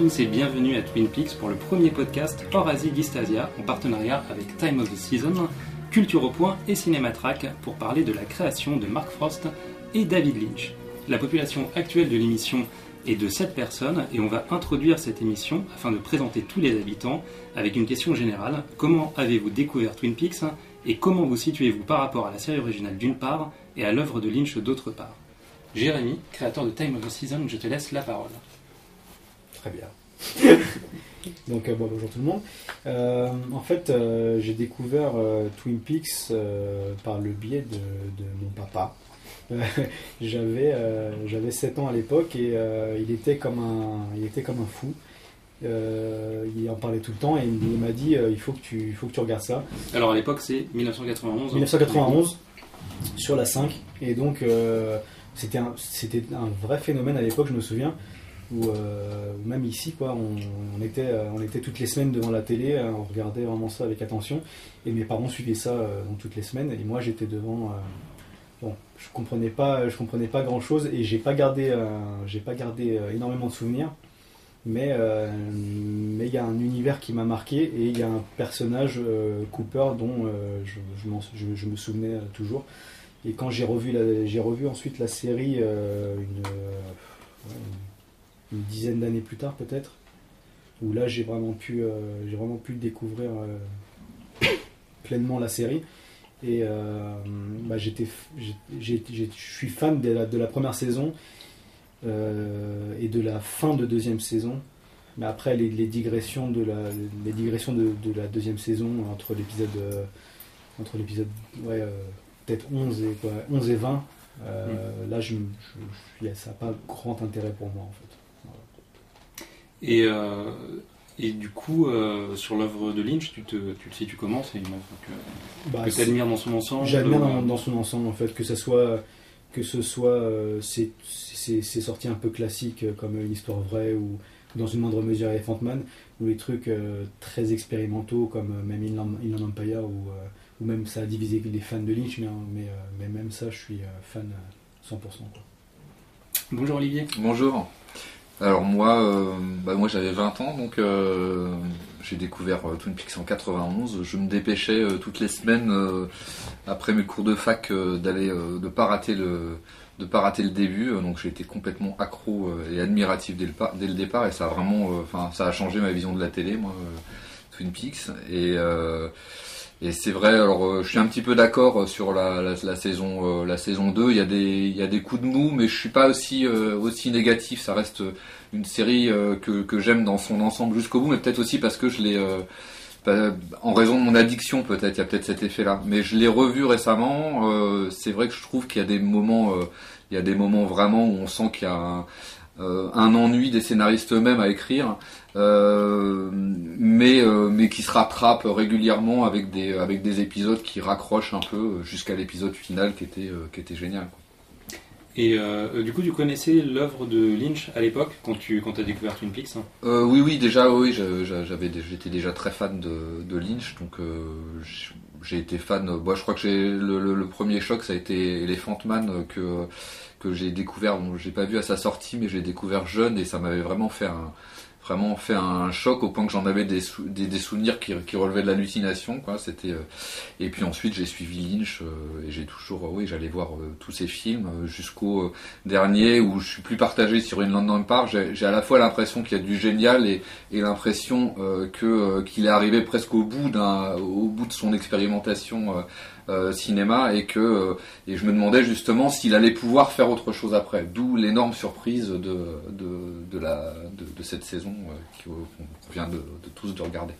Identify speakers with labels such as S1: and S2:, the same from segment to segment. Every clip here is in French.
S1: tous et bienvenue à Twin Peaks pour le premier podcast hors Asie d'Istasia en partenariat avec Time of the Season, Culture au Point et Cinématrack pour parler de la création de Mark Frost et David Lynch. La population actuelle de l'émission est de 7 personnes et on va introduire cette émission afin de présenter tous les habitants avec une question générale. Comment avez-vous découvert Twin Peaks et comment vous situez-vous par rapport à la série originale d'une part et à l'œuvre de Lynch d'autre part? Jérémy, créateur de Time of the Season, je te laisse la parole.
S2: Très bien. Donc euh, bon, bonjour tout le monde. Euh, en fait, euh, j'ai découvert Twin Peaks par le biais de, de mon papa. J'avais j'avais 7 ans à l'époque et il était comme un il était comme un fou. Il en parlait tout le temps et il m'a dit il faut que tu il faut que tu regardes ça.
S1: Alors à l'époque c'est 1991.
S2: 1991 sur la 5 et donc c'était un, c'était un vrai phénomène à l'époque je me souviens où euh, même ici quoi on, était euh, on était toutes les semaines devant la télé euh, on regardait vraiment ça avec attention. Et mes parents suivaient ça euh, toutes les semaines. Et moi j'étais devant euh, bon je comprenais pas je comprenais pas grand chose et j'ai pas gardé j'ai pas gardé énormément de souvenirs. Mais mais il y a un univers qui m'a marqué et il y a un personnage Cooper dont je, je, me souvenais toujours. Et quand j'ai revu j'ai revu ensuite la série une- une dizaine d'années plus tard peut-être où là j'ai vraiment pu euh, j'ai vraiment pu découvrir euh, pleinement la série et euh, bah, j'étais je suis fan de la, de la première saison et de la fin de deuxième saison. Mais après, les, les digressions de la, les digressions de, de la deuxième saison entre l'épisode, entre l'épisode, ouais, peut-être 11 et quoi, 11 et 20. euh, Là, je, je- je- ça n'a pas grand intérêt pour moi en fait.
S1: Et, euh, et du coup, euh, sur l'œuvre de Lynch, tu te, tu te situes comment C'est une œuvre que,
S2: Bah,
S1: tu admires dans son ensemble
S2: J'admire dans,
S1: euh,
S2: dans son ensemble en fait que ce soit que ce soit euh, c'est c'est c'est sorti un peu classique euh, comme une histoire vraie ou dans une moindre mesure Elephant Man ou les trucs euh, très expérimentaux comme euh, même Inland, Inland Empire ou euh, ou même ça a divisé les fans de Lynch mais, mais, euh, mais même ça je suis euh, fan euh, 100% quoi.
S1: Bonjour Olivier.
S3: Bonjour. Alors moi, euh, bah moi j'avais 20 ans, donc euh, j'ai découvert euh, Twin Peaks en 91. Je me dépêchais euh, toutes les semaines après mes cours de fac d'aller, de pas rater le, de pas rater le début. Donc j'ai été complètement accro et admiratif dès le, dès le départ, et ça a vraiment, enfin ça a changé ma vision de la télé, moi, Twin Peaks. Et et c'est vrai, alors euh, je suis un petit peu d'accord euh, sur la, la, la saison euh, la saison 2, il y a des il y a des coups de mou mais je suis pas aussi aussi négatif, ça reste une série que que j'aime dans son ensemble jusqu'au bout mais peut-être aussi parce que je l'ai pas- en raison de mon addiction peut-être, il y a peut-être cet effet-là. Mais je l'ai revu récemment, euh, c'est vrai que je trouve qu'il y a des moments euh, il y a des moments vraiment où on sent qu'il y a un, euh, un ennui des scénaristes eux-mêmes à écrire, mais, euh, mais qui se rattrape régulièrement avec des, avec des épisodes qui raccrochent un peu jusqu'à l'épisode final qui était, euh, qui était génial. quoi.
S1: Et euh, du coup, tu connaissais l'œuvre de Lynch à l'époque quand tu quand as découvert Twin Peaks hein?
S3: Euh, oui, oui, déjà, oui, j'avais, j'étais déjà très fan de, de Lynch, donc euh, j'ai été fan. euh, Moi, je crois que j'ai le, le- le premier choc, ça a été Elephant Man euh, que que j'ai découvert. Bon, j'ai pas vu à sa sortie, mais j'ai découvert jeune et ça m'avait vraiment fait un vraiment fait un choc au point que j'en avais des, sou- des, des souvenirs qui, relevaient de l'hallucination, quoi. C'était euh, et puis ensuite j'ai suivi Lynch euh, et j'ai toujours, oui, j'allais voir euh, tous ses films euh, jusqu'au dernier où je suis plus partagé sur une London Empire. J'ai à la fois l'impression qu'il y a du génial et, l'impression que qu'il est arrivé presque au bout d'un au bout de son expérimentation cinéma et que et je me demandais justement s'il allait pouvoir faire autre chose après. D'où l'énorme surprise de de, de la de, cette saison qu'on vient de, de tous de regarder.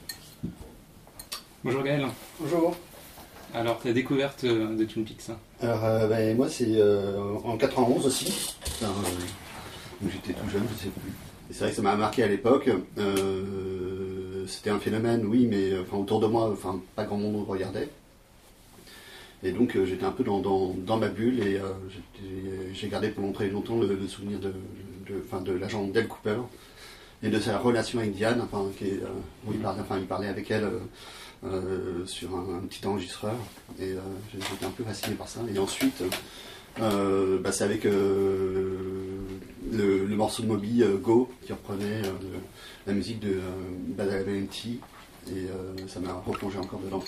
S1: Bonjour Gaël.
S4: Bonjour.
S1: Alors, ta découverte euh, de Twin Peaks hein
S4: Alors, euh, ben, moi, c'est euh, en 91 aussi. Enfin, euh, J'étais tout jeune, je sais plus. Et c'est vrai que ça m'a marqué à l'époque. Euh, C'était un phénomène, oui, mais enfin, autour de moi, enfin, pas grand monde regardait. Et donc, euh, j'étais un peu dans, dans, dans ma bulle et euh, j'ai gardé pendant très longtemps le, le souvenir de, de, de l'agent Del Cooper et de sa relation avec Diane, enfin, euh, où il parlait, avec elle. euh, euh, sur un, petit enregistreur et j'étais un peu fasciné par ça et ensuite bah, c'est avec le, morceau de Moby Go qui reprenait la musique de Badalamenti et ça m'a replongé encore dedans.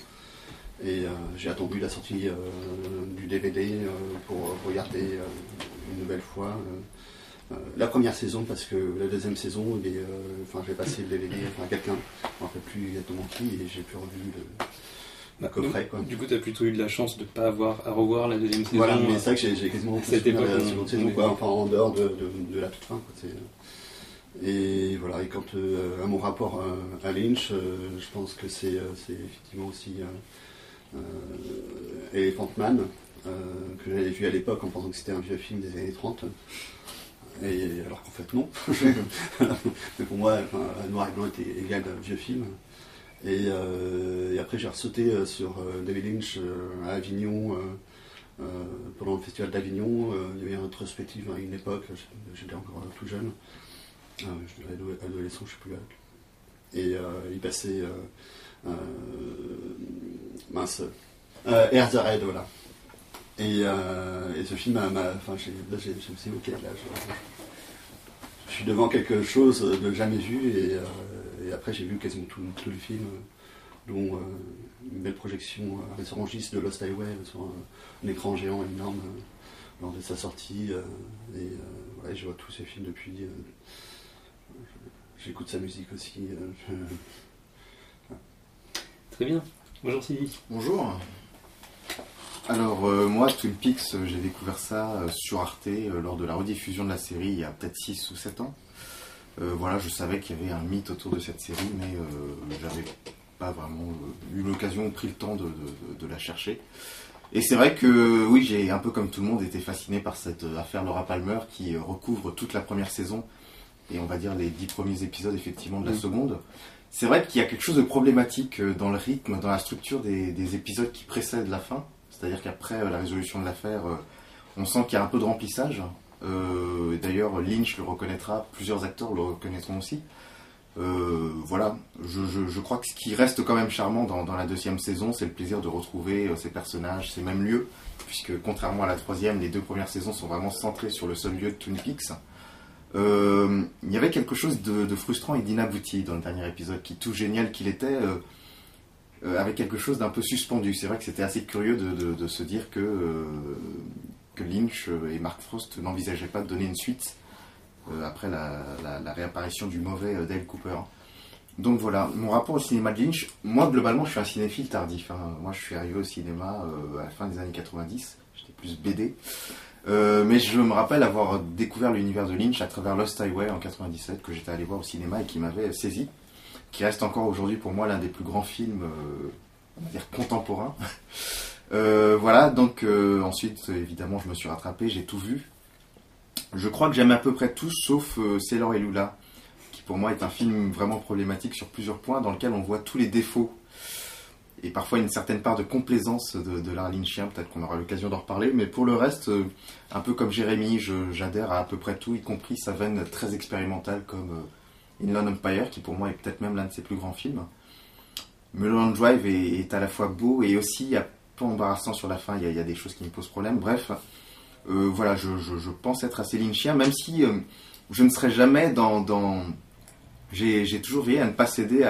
S4: Et j'ai attendu la sortie du DVD pour regarder une nouvelle fois la première saison parce que la deuxième saison, euh, enfin, j'ai passé le DVD à quelqu'un, je ne rappelle plus exactement qui, et j'ai plus revu le, coffret. Quoi.
S1: Du coup, tu as plutôt eu de la chance de ne pas avoir à revoir la deuxième saison.
S4: Voilà, mais
S1: euh,
S4: c'est vrai que j'ai- quasiment de
S1: époque,
S4: la
S1: on-
S4: seconde
S1: on
S4: saison, quoi, enfin en dehors de, de- de la toute fin. quoi, et voilà, et quant euh, à mon rapport euh, à Lynch, euh, je pense que c'est euh, effectivement aussi euh, euh, Elephant Man, euh, que j'avais vu à l'époque en pensant que c'était un vieux film des années 30. Et alors qu'en fait non. Mais pour moi, enfin, Noir et Blanc était égal à vieux film. Et, euh, et après j'ai ressauté euh, sur euh, David Lynch à Avignon. euh, pendant le festival d'Avignon, il y avait une rétrospective à une époque, j'étais encore tout jeune, adolescent, je sais plus. Et il passait, mince, euh, voilà. Et, euh, et ce film m'a, enfin, là, j'ai, je me suis dit, ok, là, je, je suis devant quelque chose de jamais vu, et, euh, et après j'ai vu quasiment tout, tout le film, dont euh, une belle projection à Ressorangis de Lost Highway sur un, un écran géant énorme euh, lors de sa sortie. euh, et euh, ouais, je vois tous ces films depuis. euh, J'écoute sa musique aussi. euh, je-
S1: Très bien. Bonjour Sylvie.
S5: Bonjour. Alors euh, moi, Twin Peaks, euh, j'ai découvert ça euh, sur Arte euh, lors de la rediffusion de la série il y a peut-être 6 ou 7 ans. Euh, voilà, je savais qu'il y avait un mythe autour de cette série, mais euh, j'avais pas vraiment eu l'occasion ou pris le temps de, de- de la chercher. Et c'est vrai que oui, j'ai un peu comme tout le monde été fasciné par cette affaire Laura Palmer qui recouvre toute la première saison et on va dire les 10 premiers épisodes effectivement de la
S1: Mhm.
S5: seconde. C'est vrai qu'il y a quelque chose de problématique dans le rythme, dans la structure des, des épisodes qui précèdent la fin. C'est-à-dire qu'après euh, la résolution de l'affaire, euh, on sent qu'il y a un peu de remplissage. Euh, D'ailleurs, Lynch le reconnaîtra, plusieurs acteurs le reconnaîtront aussi. Voilà, je, crois que ce qui reste quand même charmant dans, la deuxième saison, c'est le plaisir de retrouver ces personnages, ces mêmes lieux, puisque contrairement à la troisième, les deux premières saisons sont vraiment centrées sur le seul lieu de Twin Peaks. Il y avait quelque chose de, frustrant et d'inabouti dans le dernier épisode, qui tout génial qu'il était, euh, avait quelque chose d'un peu suspendu. C'est vrai que c'était assez curieux de, se dire que, euh, que Lynch et Mark Frost n'envisageaient pas de donner une suite euh, après la, réapparition du mauvais Dale Cooper. Donc voilà, mon rapport au cinéma de Lynch, moi globalement je suis un cinéphile tardif. hein. Moi je suis arrivé au cinéma à la fin des années 90, j'étais plus BD. Mais je me rappelle avoir découvert l'univers de Lynch à travers Lost Highway en 97 que j'étais allé voir au cinéma et qui m'avait saisi, qui reste encore aujourd'hui pour moi l'un des plus grands films, euh, on va dire contemporains. Euh, voilà, donc euh, ensuite évidemment je me suis rattrapé, j'ai tout vu. Je crois que j'aime à peu près tout sauf Sailor et Lula, qui pour moi est un film vraiment problématique sur plusieurs points dans lequel on voit tous les défauts et parfois une certaine part de complaisance de, de l'art lynchien, peut-être qu'on aura l'occasion d'en reparler, mais pour le reste, un peu comme Jérémy, j'adhère à à peu près tout, y compris sa veine très expérimentale comme Inland Empire, qui pour moi est peut-être même l'un de ses plus grands films. Mulholland Drive est, à la fois beau et aussi un peu embarrassant sur la fin, il y a, des choses qui me posent problème. Bref, euh, voilà, je, pense être assez lynchien, même si euh, je ne serai jamais dans... J'ai toujours veillé à ne pas céder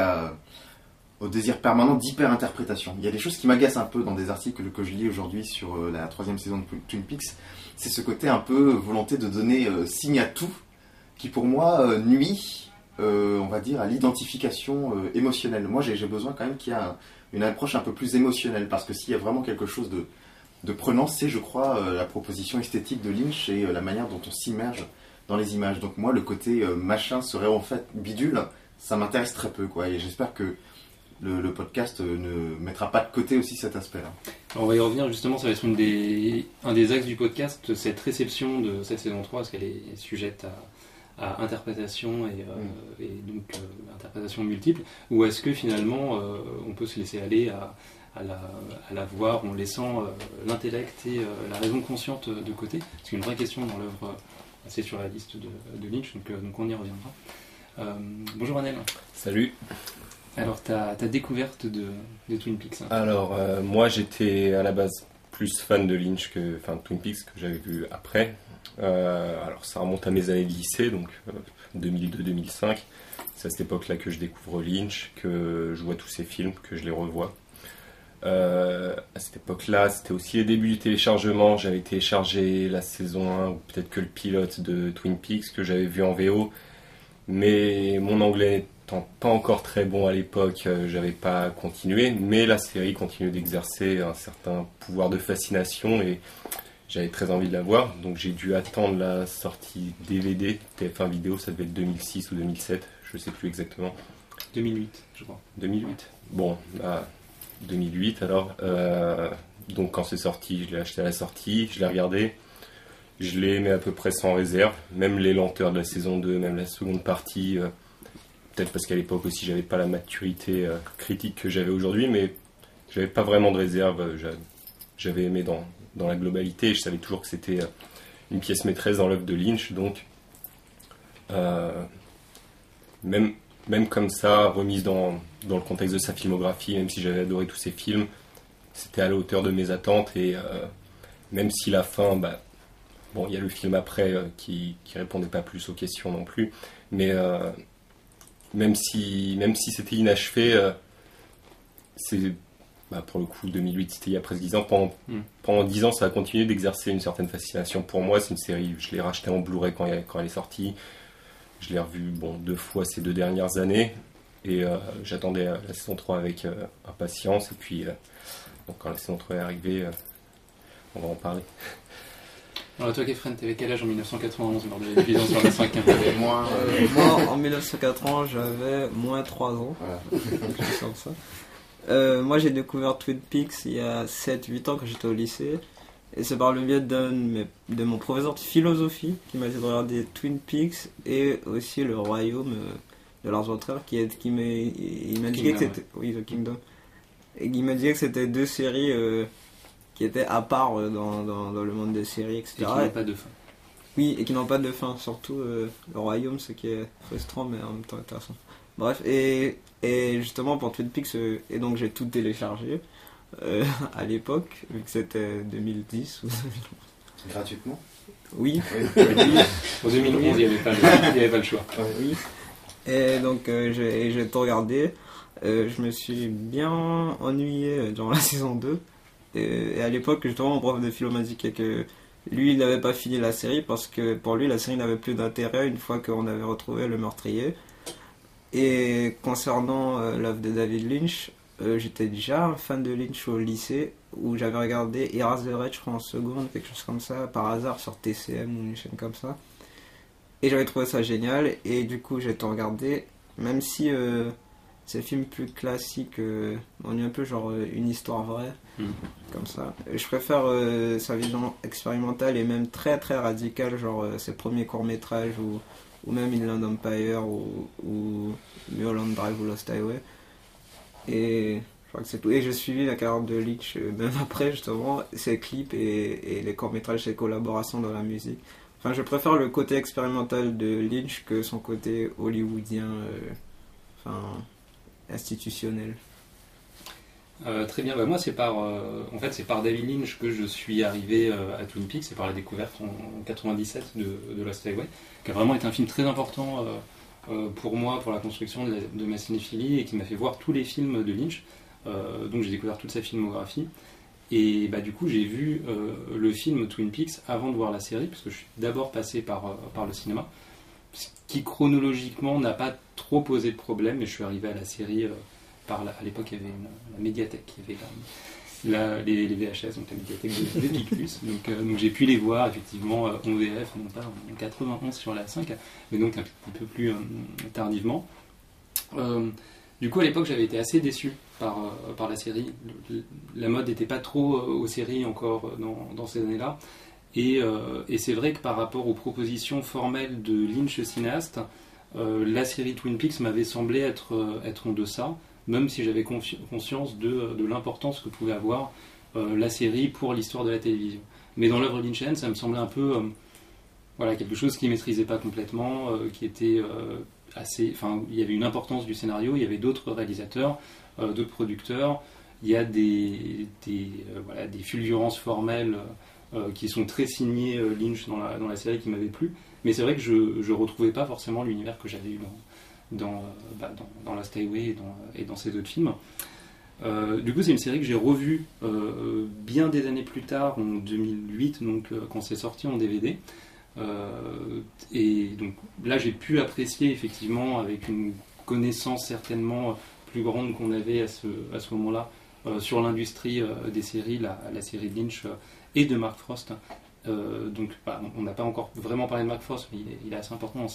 S5: au désir permanent d'hyper-interprétation. Il y a des choses qui m'agacent un peu dans des articles que je lis aujourd'hui sur euh, la troisième saison de Twin Peaks. C'est ce côté un peu volonté de donner signe à tout, qui pour moi nuit, euh, on va dire, à l'identification euh, émotionnelle. Moi, j'ai besoin quand même qu'il y ait un- une approche un peu plus émotionnelle, parce que s'il y a vraiment quelque chose de, de prenant, c'est, je crois, euh, la proposition esthétique de Lynch et la manière dont on s'immerge dans les images. Donc moi, le côté machin serait en fait bidule, ça m'intéresse très peu, quoi. Et j'espère que le, podcast ne mettra pas de côté aussi cet aspect-là.
S1: On va y revenir justement, ça va être des, un des axes du podcast, cette réception de cette saison 3, parce qu'elle est sujette à, à interprétation et, euh, et donc euh, interprétation multiple, ou est-ce que finalement euh, on peut se laisser aller à, à la, à la voir en laissant euh, l'intellect et euh, la raison consciente de côté? C'est une vraie question dans l'œuvre euh, assez surréaliste de, de Lynch, donc, euh, donc on y reviendra. Euh, bonjour Anel.
S6: Salut.
S1: Alors ta, ta découverte de, de Twin Peaks. hein.
S6: Alors, euh, moi j'étais à la base plus fan de Lynch que. Enfin, Twin Peaks que j'avais vu après. Alors ça remonte à mes années de lycée, donc 2002-2005. C'est à cette époque-là que je découvre Lynch, que je vois tous ces films, que je les revois. Euh, à cette époque-là, c'était aussi les débuts du téléchargement. J'avais téléchargé la saison 1, ou peut-être que le pilote de Twin Peaks, que j'avais vu en VO. Mais mon anglais n'étant pas encore très bon à l'époque, euh, j'avais pas continué. Mais la série continue d'exercer un certain pouvoir de fascination et j'avais très envie de la voir. Donc j'ai dû attendre la sortie DVD, TF1 vidéo, ça devait être 2006 ou 2007, je sais plus exactement.
S1: 2008, je crois.
S6: 2008. Bon, bah, 2008 alors. Euh, donc quand c'est sorti, je l'ai acheté à la sortie, je l'ai regardé. Je l'ai aimé à peu près sans réserve, même les lenteurs de la saison 2, même la seconde partie. Euh, peut-être parce qu'à l'époque aussi j'avais pas la maturité euh, critique que j'avais aujourd'hui, mais j'avais pas vraiment de réserve. J'avais aimé dans, dans la globalité, je savais toujours que c'était une pièce maîtresse dans l'œuvre de Lynch, donc même même comme ça, remise dans, dans, le contexte de sa filmographie, même si j'avais adoré tous ses films, c'était à la hauteur de mes attentes. Et euh, même si la fin, bah, bon, il y a le film après euh, qui, qui répondait pas plus aux questions non plus, mais euh, même si, même si c'était inachevé, c'est bah, pour le coup 2008, c'était il y a presque 10 ans. Pendant, mm. pendant 10 ans, ça a continué d'exercer une certaine fascination pour moi. C'est une série, je l'ai racheté en Blu-ray quand, quand elle est sortie. Je l'ai revu bon, deux fois ces deux dernières années. Et euh, j'attendais la saison 3 avec euh, impatience. Et puis, euh, quand la saison 3 est arrivée, on va en parler.
S1: Alors toi, Kefren, t'avais quel âge en 1991 lors de la division sur la 5
S7: moi, moi, en 1980, j'avais moins 3 ans. ça. Moi, j'ai découvert Twin Peaks il y a 7-8 ans quand j'étais au lycée. Et c'est par le biais de mon professeur de philosophie qui m'a dit de regarder Twin Peaks et aussi Le Royaume euh, de Lars von qui, qui m'a dit que c'était oui The Kingdom et il m'a dit que c'était deux séries euh, qui étaient à part euh, dans, dans, le monde des séries etc.
S1: Et qui n'ont pas de fin.
S7: Oui et qui n'ont pas de fin surtout Le Royaume ce qui est frustrant mais en même temps intéressant. Bref et, et justement pour Twin Peaks et donc j'ai tout téléchargé. Euh, à l'époque, vu que c'était 2010 ou 2011.
S5: Gratuitement
S7: Oui.
S1: En 2011, il n'y avait, avait, pas le choix.
S7: Oui. Et donc, euh, j'ai tout regardé. Euh, je me suis bien ennuyé durant la saison 2. Et, à l'époque, justement, mon prof de philo m'a dit que lui, il n'avait pas fini la série parce que pour lui, la série n'avait plus d'intérêt une fois qu'on avait retrouvé le meurtrier. Et concernant l'œuvre de David Lynch, euh, j'étais déjà un fan de Lynch au lycée où j'avais regardé Eraserhead, je crois, en seconde, quelque chose comme ça, par hasard sur TCM ou une chaîne comme ça. Et j'avais trouvé ça génial et du coup j'ai tout regardé, même si euh, ces films plus classiques euh, on est un peu genre une histoire vraie, hmm. comme ça. Je préfère sa vision expérimentale et même très très radicale, genre ses premiers courts-métrages ou, ou même Inland Empire ou, ou Mulholland Drive ou Lost Highway. Et je crois que c'est tout. Et j'ai suivi la carrière de Lynch euh, même après, justement, ses clips et, les courts-métrages, ses collaborations dans la musique. Enfin, je préfère le côté expérimental de Lynch que son côté hollywoodien, euh, enfin, institutionnel.
S1: Euh, très bien, bah, moi c'est par, en fait, par David Lynch que je suis arrivé à Twin Peaks, c'est par la découverte en, 97 de, de Lost Highway, qui a vraiment été un film très important euh, pour moi, pour la construction de, ma cinéphilie et qui m'a fait voir tous les films de Lynch. Euh, donc j'ai découvert toute sa filmographie. Et bah, du coup, j'ai vu euh, le film Twin Peaks avant de voir la série, parce que je suis d'abord passé par, par le cinéma, ce qui chronologiquement n'a pas trop posé de problème, mais je suis arrivé à la série par à l'époque, il y avait une, la médiathèque, il y avait les, VHS, donc la médiathèque de, de Donc, euh, donc j'ai pu les voir effectivement euh, en VF, non pas en 91 sur la 5, mais donc un petit peu plus euh, tardivement. du coup, à l'époque, j'avais été assez déçu par, par la série. la mode n'était pas trop aux séries encore dans, dans ces années-là. Et, et c'est vrai que par rapport aux propositions formelles de Lynch cinéaste, la série Twin Peaks m'avait semblé être, être en deçà même si j'avais conscience de, l'importance que pouvait avoir euh, la série pour l'histoire de la télévision. Mais dans l'œuvre lynchienne, ça me semblait un peu euh, voilà, quelque chose qui ne maîtrisait pas complètement, euh, qui était assez. Enfin, il y avait une importance du scénario, il y avait d'autres réalisateurs, d'autres producteurs, il y a des, fulgurances formelles qui sont très signés euh, Lynch dans la, dans la série qui m'avait plu. Mais c'est vrai que je ne retrouvais pas forcément l'univers que j'avais eu dans, dans, euh, bah, dans, et dans, et ces autres films. Euh, du coup, c'est une série que j'ai revue euh, bien des années plus tard, en 2008, donc euh, quand c'est sorti en DVD. Euh, et donc là, j'ai pu apprécier effectivement avec une connaissance certainement plus grande qu'on avait à ce, moment-là euh, sur l'industrie euh, des séries, la, la série Lynch euh, et de Mark Frost. Euh, donc, bah, on n'a pas encore vraiment parlé de Mark Frost, mais il est, assez important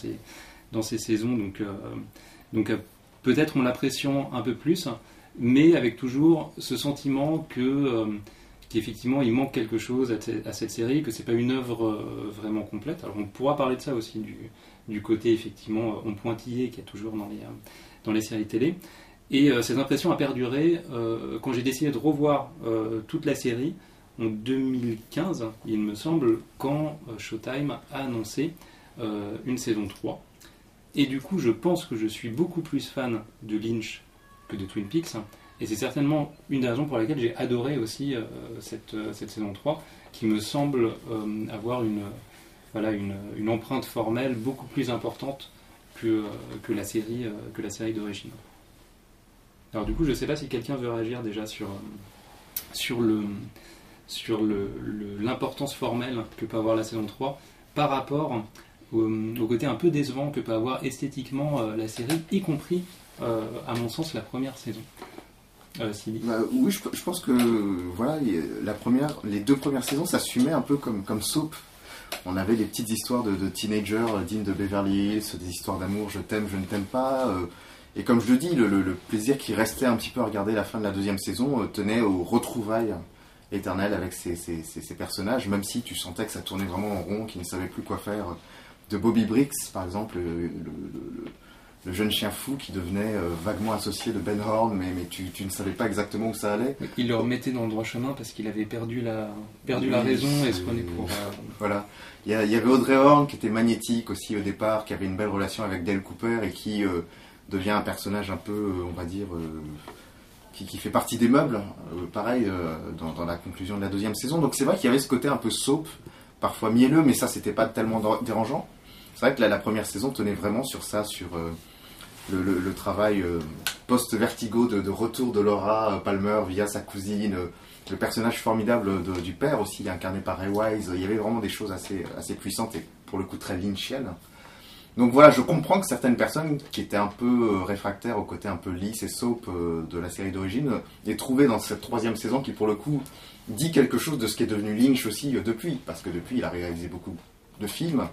S1: dans ces saisons. Donc, euh, euh, peut-être on l'appréciant un peu plus, mais avec toujours ce sentiment que euh, qu'effectivement il manque quelque chose à, te- à cette série, que c'est pas une œuvre vraiment complète. Alors on pourra parler de ça aussi du, côté effectivement en pointillé qu'il y a toujours dans les, dans les séries télé. Et cette impression a perduré quand j'ai décidé de revoir toute la série en 2015, il me semble, quand Showtime a annoncé une saison 3. Et du coup, je pense que je suis beaucoup plus fan de Lynch que de Twin Peaks. Et c'est certainement une des raisons pour laquelle j'ai adoré aussi euh, cette, euh, cette saison 3, qui me semble euh, avoir une, voilà, une, empreinte formelle beaucoup plus importante que, que la série, que la série d'origine. Alors du coup, je ne sais pas si quelqu'un veut réagir déjà sur, sur le sur le- le- l'importance formelle que peut avoir la saison 3 par rapport au, au côté un peu décevant que peut avoir esthétiquement euh, la série, y compris, euh, à mon sens, la première saison. Euh.
S5: Bah, oui, je, pense que voilà, la première, les deux premières saisons s'assumaient un peu comme, comme soap. On avait les petites histoires de, de teenagers euh, dignes de Beverly Hills, des histoires d'amour, je t'aime, je ne t'aime pas. euh, et comme je le dis, le, plaisir qui restait un petit peu à regarder la fin de la deuxième saison euh, tenait aux retrouvailles éternelles avec ces personnages, même si tu sentais que ça tournait vraiment en rond, qu'ils ne savaient plus quoi faire. De Bobby Briggs, par exemple, le, le- le- le jeune chien fou qui devenait euh, vaguement associé de Ben Horn, mais, mais tu, tu ne savais pas exactement où ça allait.
S1: Il le remettait dans le droit chemin parce qu'il avait perdu la, perdu la raison et se prenait pour. euh,
S5: Voilà. Il y, a- il y avait Audrey Horn qui était magnétique aussi au départ, qui avait une belle relation avec Dale Cooper et qui euh, devient un personnage un peu, on va dire, qui, qui fait partie des meubles, pareil, dans, dans la conclusion de la deuxième saison. Donc c'est vrai qu'il y avait ce côté un peu soap, parfois mielleux, mais ça c'était pas tellement dé- dérangeant. C'est vrai que la, première saison tenait vraiment sur ça, sur euh, le, travail euh, post-vertigo de, retour de Laura euh, Palmer via sa cousine, le personnage formidable du père aussi, incarné par Ray Wise. Il y avait vraiment des choses assez, assez puissantes et pour le coup très lynchiennes. Donc voilà, je comprends que certaines personnes qui étaient un peu réfractaires au côté un peu lisse et soap de la série d'origine aient trouvé dans cette troisième saison qui pour le coup dit quelque chose de ce qui est devenu Lynch aussi depuis, parce que depuis il a réalisé beaucoup de films.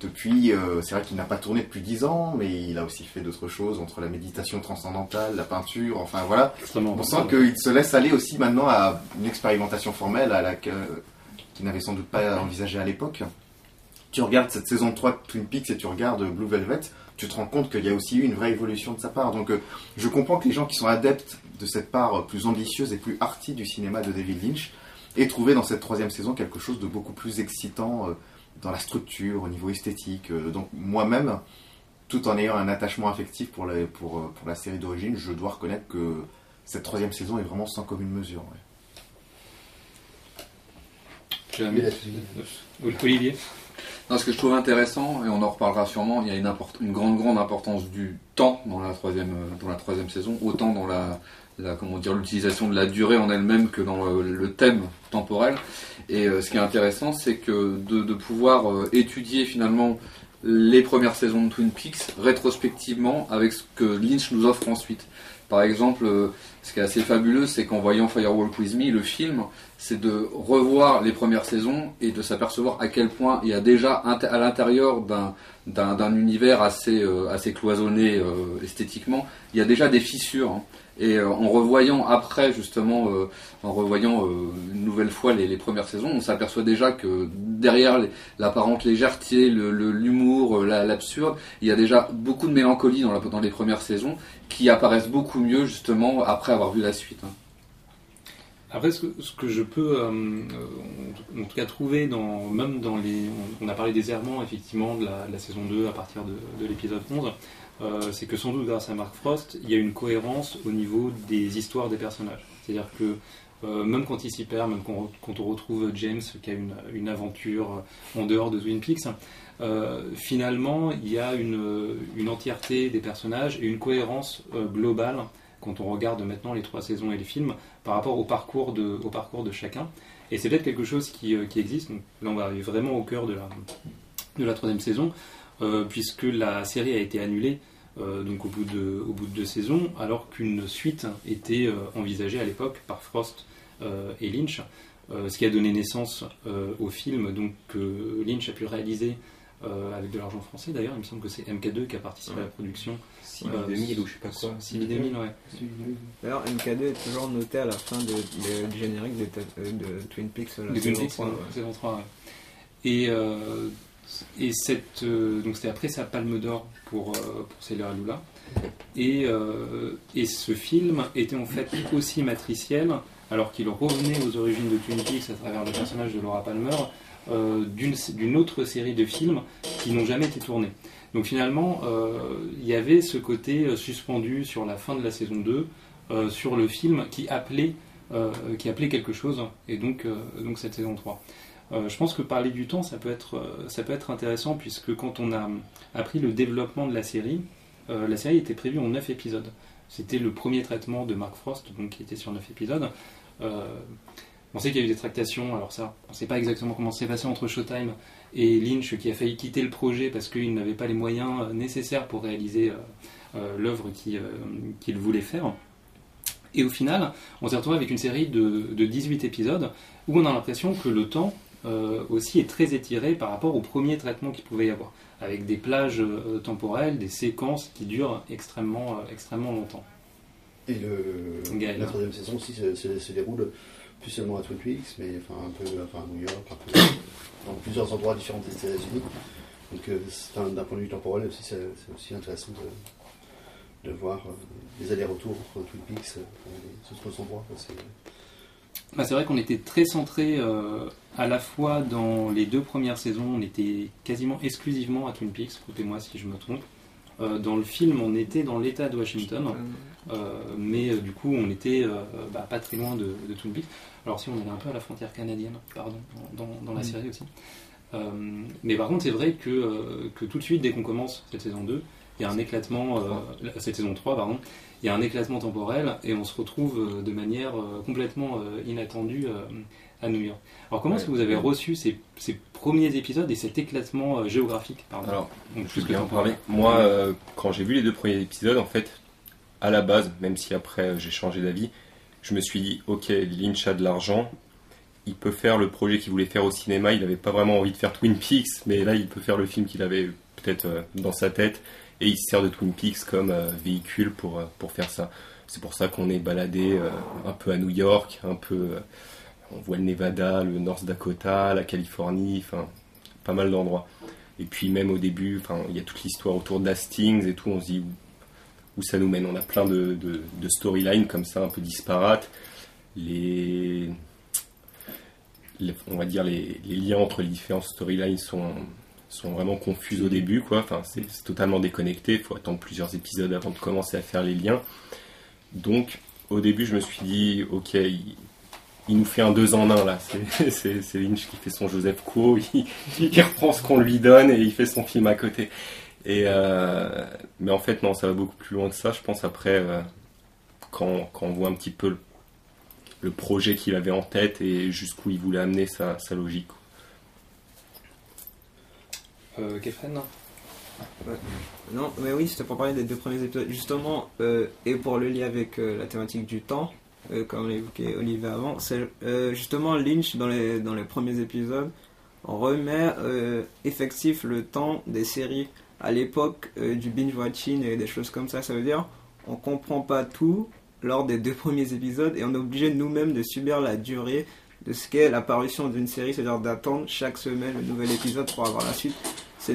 S5: Depuis, euh, c'est vrai qu'il n'a pas tourné depuis 10 ans, mais il a aussi fait d'autres choses entre la méditation transcendantale, la peinture, enfin voilà. On sent qu'il se laisse aller aussi maintenant à une expérimentation formelle à laquelle, qu'il n'avait sans doute pas envisagé à l'époque. Tu regardes cette saison 3 de Twin Peaks et tu regardes Blue Velvet, tu te rends compte qu'il y a aussi eu une vraie évolution de sa part. Donc euh, je comprends que les gens qui sont adeptes de cette part plus ambitieuse et plus arty du cinéma de David Lynch aient trouvé dans cette troisième saison quelque chose de beaucoup plus excitant euh, dans la structure, au niveau esthétique. Euh, Donc moi-même, tout en ayant un attachement affectif pour la, pour, euh, pour la série d'origine, je dois reconnaître que cette troisième saison est vraiment sans commune mesure. ouais.
S1: Olivier?
S3: Non, ce que je trouve intéressant, et on en reparlera sûrement, il y a une, import- une grande, grande importance du temps dans la troisième, euh, dans la troisième saison, autant dans la, la comment dire, l'utilisation de la durée en elle-même que dans le, thème temporel. Et euh, ce qui est intéressant, c'est que de, pouvoir euh, étudier finalement les premières saisons de Twin Peaks rétrospectivement avec ce que Lynch nous offre ensuite. Par exemple, euh, ce qui est assez fabuleux, c'est qu'en voyant Firewalk With Me, le film, c'est de revoir les premières saisons et de s'apercevoir à quel point il y a déjà à l'intérieur d'un d'un univers assez assez cloisonné esthétiquement, il y a déjà des fissures. hein. Et euh, en revoyant après justement, euh, en revoyant euh, une nouvelle fois les, premières saisons, on s'aperçoit déjà que derrière l'apparente légèreté, l'humour, la- l'absurde, il y a déjà beaucoup de mélancolie dans, les premières saisons qui apparaissent beaucoup mieux justement après avoir vu la suite. hein.
S1: Après, ce que, je peux, en tout cas, trouver, dans, même dans les. On, a parlé des errements, effectivement, de la, de la saison 2 à partir de, de l'épisode 11. Euh, c'est que sans doute, grâce à Mark Frost, il y a une cohérence au niveau des histoires des personnages. C'est-à-dire que Euh, même quand il s'y perd, même quand, on retrouve James qui a une, une aventure en dehors de Twin Peaks, euh, finalement il y a une, une entièreté des personnages et une cohérence globale quand on regarde maintenant les trois saisons et les films par rapport au parcours de, au parcours de chacun. Et c'est peut-être quelque chose qui, qui existe. Donc, là, on va arriver vraiment au cœur de la, de la troisième saison, puisque la série a été annulée euh, donc au bout, de, au bout de deux saisons, alors qu'une suite était euh, envisagée à l'époque par Frost euh, et Lynch, euh, ce qui a donné naissance euh, au film donc, que Lynch a pu réaliser euh, avec de l'argent français d'ailleurs. Il me semble que c'est MK2 qui a participé à la production.
S6: Si,
S1: Euh,
S6: 2000 ou je sais pas quoi.
S1: Civi 2000, ouais.
S7: D'ailleurs, MK2 est toujours noté à la fin de- de- du générique de, euh, de Twin Peaks. la
S1: De Twin
S7: saison
S1: Peaks,
S7: 3,
S1: ouais,
S7: ouais.
S1: saison 3, ouais. Et, euh, et cette, euh, donc c'était après sa palme d'or pour, euh, pour Sailor Lula. Et, euh, et ce film était en fait aussi matriciel, alors qu'il revenait aux origines de Twin Peaks à travers le personnage de Laura Palmer, euh, d'une autre série de films qui n'ont jamais été tournés. Donc finalement, euh, il y avait ce côté suspendu sur la fin de la saison 2, euh, sur le film qui appelait, qui appelait quelque chose, et donc, donc cette saison 3. Euh, je pense que parler du temps, ça peut, être, euh, ça peut être intéressant, puisque quand on a appris le développement de la série, euh, la série était prévue en 9 épisodes. C'était le premier traitement de Mark Frost, donc qui était sur 9 épisodes. On sait qu'il y a eu des tractations, alors ça, on ne sait pas exactement comment c'est passé entre Showtime et Lynch, qui a failli quitter le projet parce qu'il n'avait pas les moyens nécessaires pour réaliser l'œuvre qu'il qu'il voulait faire. Et au final, on s'est retrouvé avec une série de, de 18 épisodes où on a l'impression que le temps euh, aussi est très étiré par rapport au premier traitement qu'il pouvait y avoir, avec des plages euh, temporelles, des séquences qui durent extrêmement, euh, extrêmement longtemps.
S4: Et le,
S1: Gaël.
S4: la troisième saison aussi se, se- se déroule plus seulement à Twin Peaks, mais enfin, un peu enfin, à New York, un peu dans plusieurs endroits différents des États-Unis. Donc euh, d'un point de vue temporel aussi, c'est aussi intéressant de, de voir euh, les allers-retours entre Twin Peaks euh, et les autres endroits. C'est-
S1: Bah, c'est vrai qu'on était très centré à la fois dans les deux premières saisons, on était quasiment exclusivement à Twin Peaks, coupez-moi si je me trompe. Euh, dans le film, on était dans l'État de Washington, euh, mais euh, du coup, on était bah, pas très loin de, de Twin Peaks. Alors si on allait un peu à la frontière canadienne, pardon, dans, dans la série aussi. Mais par contre, c'est vrai que, que tout de suite, dès qu'on commence cette saison 2, il y a un éclatement, euh, cette saison 3, pardon, il y a un éclatement temporel et on se retrouve de manière complètement inattendue à New York. Alors comment est-ce que vous avez reçu ces, ces premiers épisodes et cet éclatement euh, géographique pardon
S6: Alors,
S1: Donc,
S6: Je vais en parler. Moi, euh, quand j'ai vu les deux premiers épisodes, en fait, à la base, même si après euh, j'ai changé d'avis, je me suis dit, ok, Lynch a de l'argent, il peut faire le projet qu'il voulait faire au cinéma, il n'avait pas vraiment envie de faire Twin Peaks, mais là, il peut faire le film qu'il avait peut-être dans sa tête, et il se sert de Twin Peaks comme véhicule pour, pour faire ça. C'est pour ça qu'on est baladé un peu à New York, un peu... on voit le Nevada, le North Dakota, la Californie, enfin, pas mal d'endroits. Et puis même au début, enfin, il y a toute l'histoire autour d'Hastings et tout, on se dit où, où ça nous mène. On a plein de, de, de storylines comme ça, un peu disparates. Les, les- on va dire les, les liens entre les différentes storylines sont, sont vraiment confus au début, quoi. Enfin, c'est c'est totalement déconnecté. Il faut attendre plusieurs épisodes avant de commencer à faire les liens. Donc, au début, je me suis dit, ok, il, il nous fait un deux en un là. C'est- Lynch qui fait son Joseph Co. Il, il reprend ce qu'on lui donne et il fait son film à côté. Et euh, mais en fait, non, ça va beaucoup plus loin que ça. Je pense après, euh, quand, quand on voit un petit peu le, le projet qu'il avait en tête et jusqu'où il voulait amener sa, sa logique.
S1: Euh, Kefren
S7: Non, mais oui, c'était pour parler des deux premiers épisodes. Justement, euh, et pour le lier avec euh, la thématique du temps, euh, comme l'évoquait Olivier avant, c'est euh, justement Lynch, dans les, dans les premiers épisodes, remet euh, effectif le temps des séries. À l'époque euh, du binge-watching et des choses comme ça, ça veut dire on comprend pas tout lors des deux premiers épisodes et on est obligé nous-mêmes de subir la durée de ce qu'est l'apparition d'une série, c'est-à-dire d'attendre chaque semaine le nouvel épisode pour avoir la suite. C'est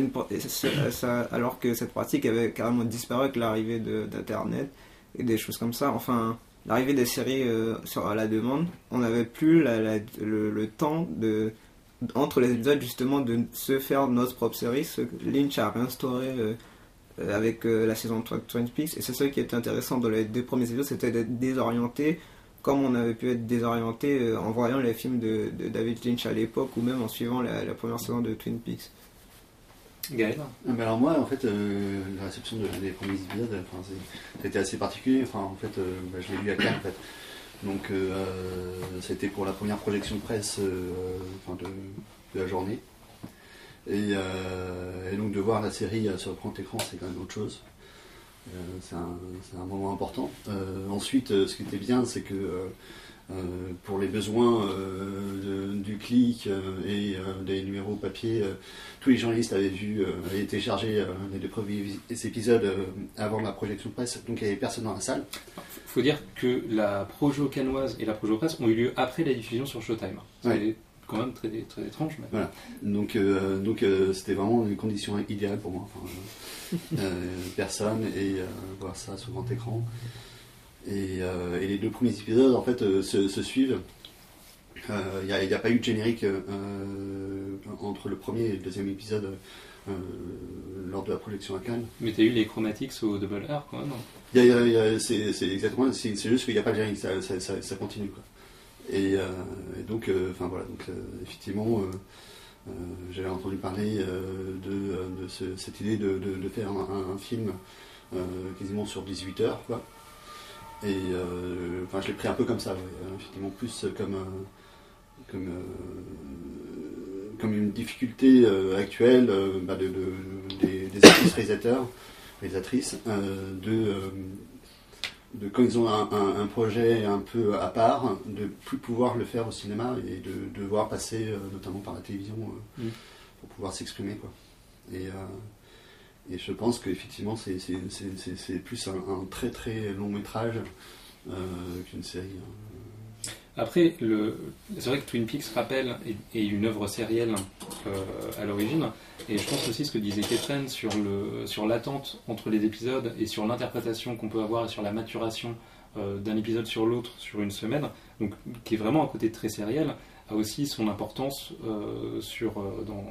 S7: alors que cette pratique avait carrément disparu avec l'arrivée d'Internet et des choses comme ça. Enfin, l'arrivée des séries euh, sur, à la demande, on n'avait plus le, temps de entre les épisodes justement de se faire notre propre série. Ce que Lynch a réinstauré euh, avec euh, la saison 3 de Twin Peaks et c'est ça qui était intéressant dans les deux premiers épisodes, c'était d'être désorienté comme on avait pu être désorienté en voyant les films de, David Lynch à l'époque ou même en suivant la première saison de Twin Peaks.
S1: Gaël
S4: Ah, alors moi, en fait, euh, la réception de- des premiers épisodes, c'était assez particulier. Enfin, en fait, euh, bah, je l'ai lu à Cannes, en fait. Donc, euh, c'était pour la première projection presse de, la journée. Et, donc, de voir la série sur le grand écran, c'est quand même autre chose. C'est un, moment important. Ensuite, ce qui était bien, c'est que pour les besoins euh, de- du clic euh, et euh, des numéros papier, euh, tous les journalistes avaient vu, euh, avaient téléchargé euh, les deux premiers épisodes euh, avant la projection presse, donc il n'y avait personne dans la salle.
S1: faut dire que la Projo canoise et la Projo presse ont eu lieu après la diffusion sur Showtime. C'est
S4: Ouais.
S1: quand même très, très étrange. Mais...
S4: Donc euh, donc euh, c'était vraiment une condition idéale pour moi. Enfin, euh, euh, personne et euh, voir ça sur grand écran. Et, euh, et les deux premiers épisodes en fait euh, se, se suivent. Euh, Il n'y a, pas eu de générique euh, entre le premier et le deuxième épisode euh, lors de la projection à Cannes.
S1: Mais t'as eu les chromatics au double R quand même.
S4: C'est exactement, c'est juste qu'il n'y a pas de générique, ça, ça, ça- ça continue. Quoi. Et, euh, et donc, euh, enfin voilà, donc euh, effectivement, euh, euh, j'avais entendu parler euh, de, euh, de ce- cette idée de, de- de faire un, un film euh, quasiment sur 18 heures, quoi. Et euh, enfin, je l'ai pris un peu comme ça, ouais, euh, effectivement, plus comme euh, comme euh, comme une difficulté euh, actuelle bah, de, de- des, des artistes réalisateurs, réalisatrices, de de quand ils ont un, un- un projet un peu à part, de plus pouvoir le faire au cinéma et de devoir passer notamment par la télévision euh,
S1: Mm.
S4: pour pouvoir s'exprimer. quoi. Et, et je pense qu'effectivement c'est, plus un, très très long métrage euh, qu'une série. hein.
S1: Après, c'est vrai que Twin Peaks rappelle est, est une œuvre sérielle euh, à l'origine, et je pense aussi ce que disait Ketren sur, sur l'attente entre les épisodes et sur l'interprétation qu'on peut avoir et sur la maturation euh, d'un épisode sur l'autre sur une semaine, donc qui est vraiment un côté très sériel, a aussi son importance sur, dans,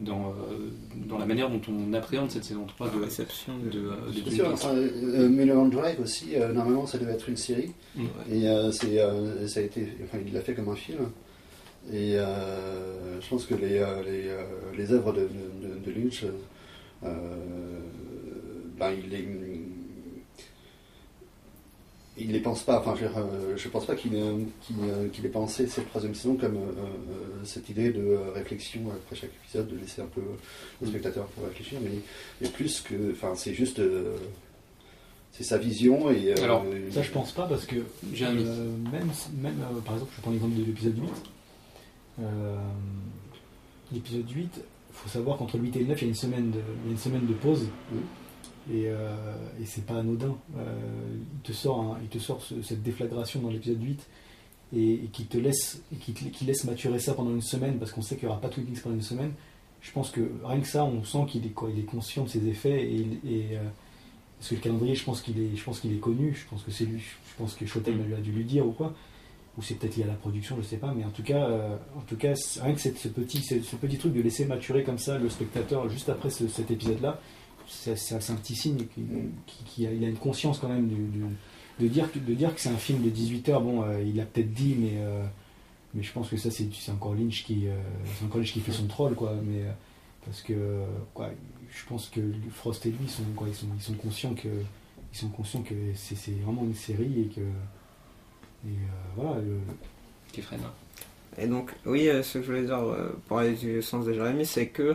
S1: dans, euh, dans la manière dont on appréhende cette saison 3
S7: La
S1: de,
S7: réception
S1: de,
S7: de,
S1: euh, de
S4: sûr, enfin, euh, Mulholland Drive aussi, euh, normalement ça devait être une série.
S1: Mm.
S4: Et euh, c'est, euh, ça a été, enfin, il l'a fait comme un film. Et euh, je pense que les, euh, les, euh, les œuvres de, de, de Lynch, euh, ben, il les, il les pense pas. Enfin, je, dire, euh, je pense pas qu'il, ait pensé cette troisième saison comme euh, euh, cette idée de réflexion après chaque épisode, de laisser un peu le spectateur pour réfléchir, mais, mais plus que, enfin, c'est juste, euh, c'est sa vision et. euh,
S1: Alors,
S2: Ça, je pense pas parce que euh, même, même euh, par exemple, je prends l'exemple de l'épisode 8. Euh, l'épisode 8, il faut savoir qu'entre le 8 et le 9, il y a une semaine de, il y a une semaine de pause. Et, euh, et c'est pas anodin. Euh, il te sort, un- il te sort ce- cette déflagration dans l'épisode 8 et, et qui te laisse, et qui, laisse maturer ça pendant une semaine parce qu'on sait qu'il n'y aura pas Twin Peaks pendant une semaine. Je pense que rien que ça, on sent qu'il est, il est conscient de ses effets et, et, euh, parce que le calendrier, je pense qu'il est, je pense qu'il est connu. Je pense que c'est lui. Je pense que
S1: Mm.
S2: a dû lui dire ou quoi. Ou c'est peut-être lié à la production, je sais pas. Mais en tout cas, euh, en tout cas, rien que ce petit, ce, ce petit truc de laisser maturer comme ça le spectateur juste après ce- cet épisode-là, c'est un petit signe qui, qui- qui a, il a une conscience quand même du, du- de dire que de dire que c'est un film de 18 heures. Bon, euh, il l'a peut-être dit, mais euh, mais je pense que ça c'est c'est encore Lynch qui euh, c'est encore Lynch qui fait son troll quoi. Mais parce que quoi, je pense que Frost et lui sont quoi, ils sont ils sont conscients que ils sont conscients que c'est vraiment une série et que et euh, voilà. le-
S1: Kefren.
S7: Et donc, oui, ce que je voulais dire pour aller du sens de Jérémy, c'est que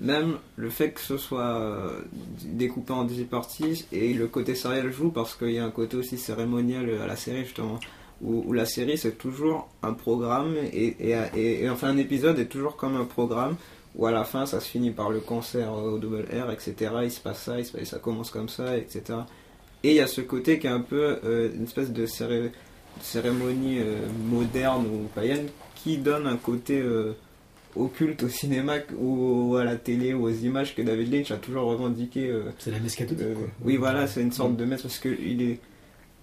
S7: même le fait que ce soit euh, découpé en 18 parties et le côté sériel joue parce qu'il y a un côté aussi cérémonial à la série, justement, où, la série c'est toujours un programme et, enfin un épisode est toujours comme un programme où à la fin ça se finit par le concert au double R, etc. Il se passe ça, il se passe- ça commence comme ça, etc. Et il y a ce côté qui est un peu euh, une espèce de céré- cérémonie euh, moderne ou païenne qui donne un côté occulte au cinéma ou à la télé ou aux images que David Lynch a toujours revendiqué. euh,
S2: C'est la messe catholique.
S7: euh, oui, voilà, c'est une sorte de maître parce que il est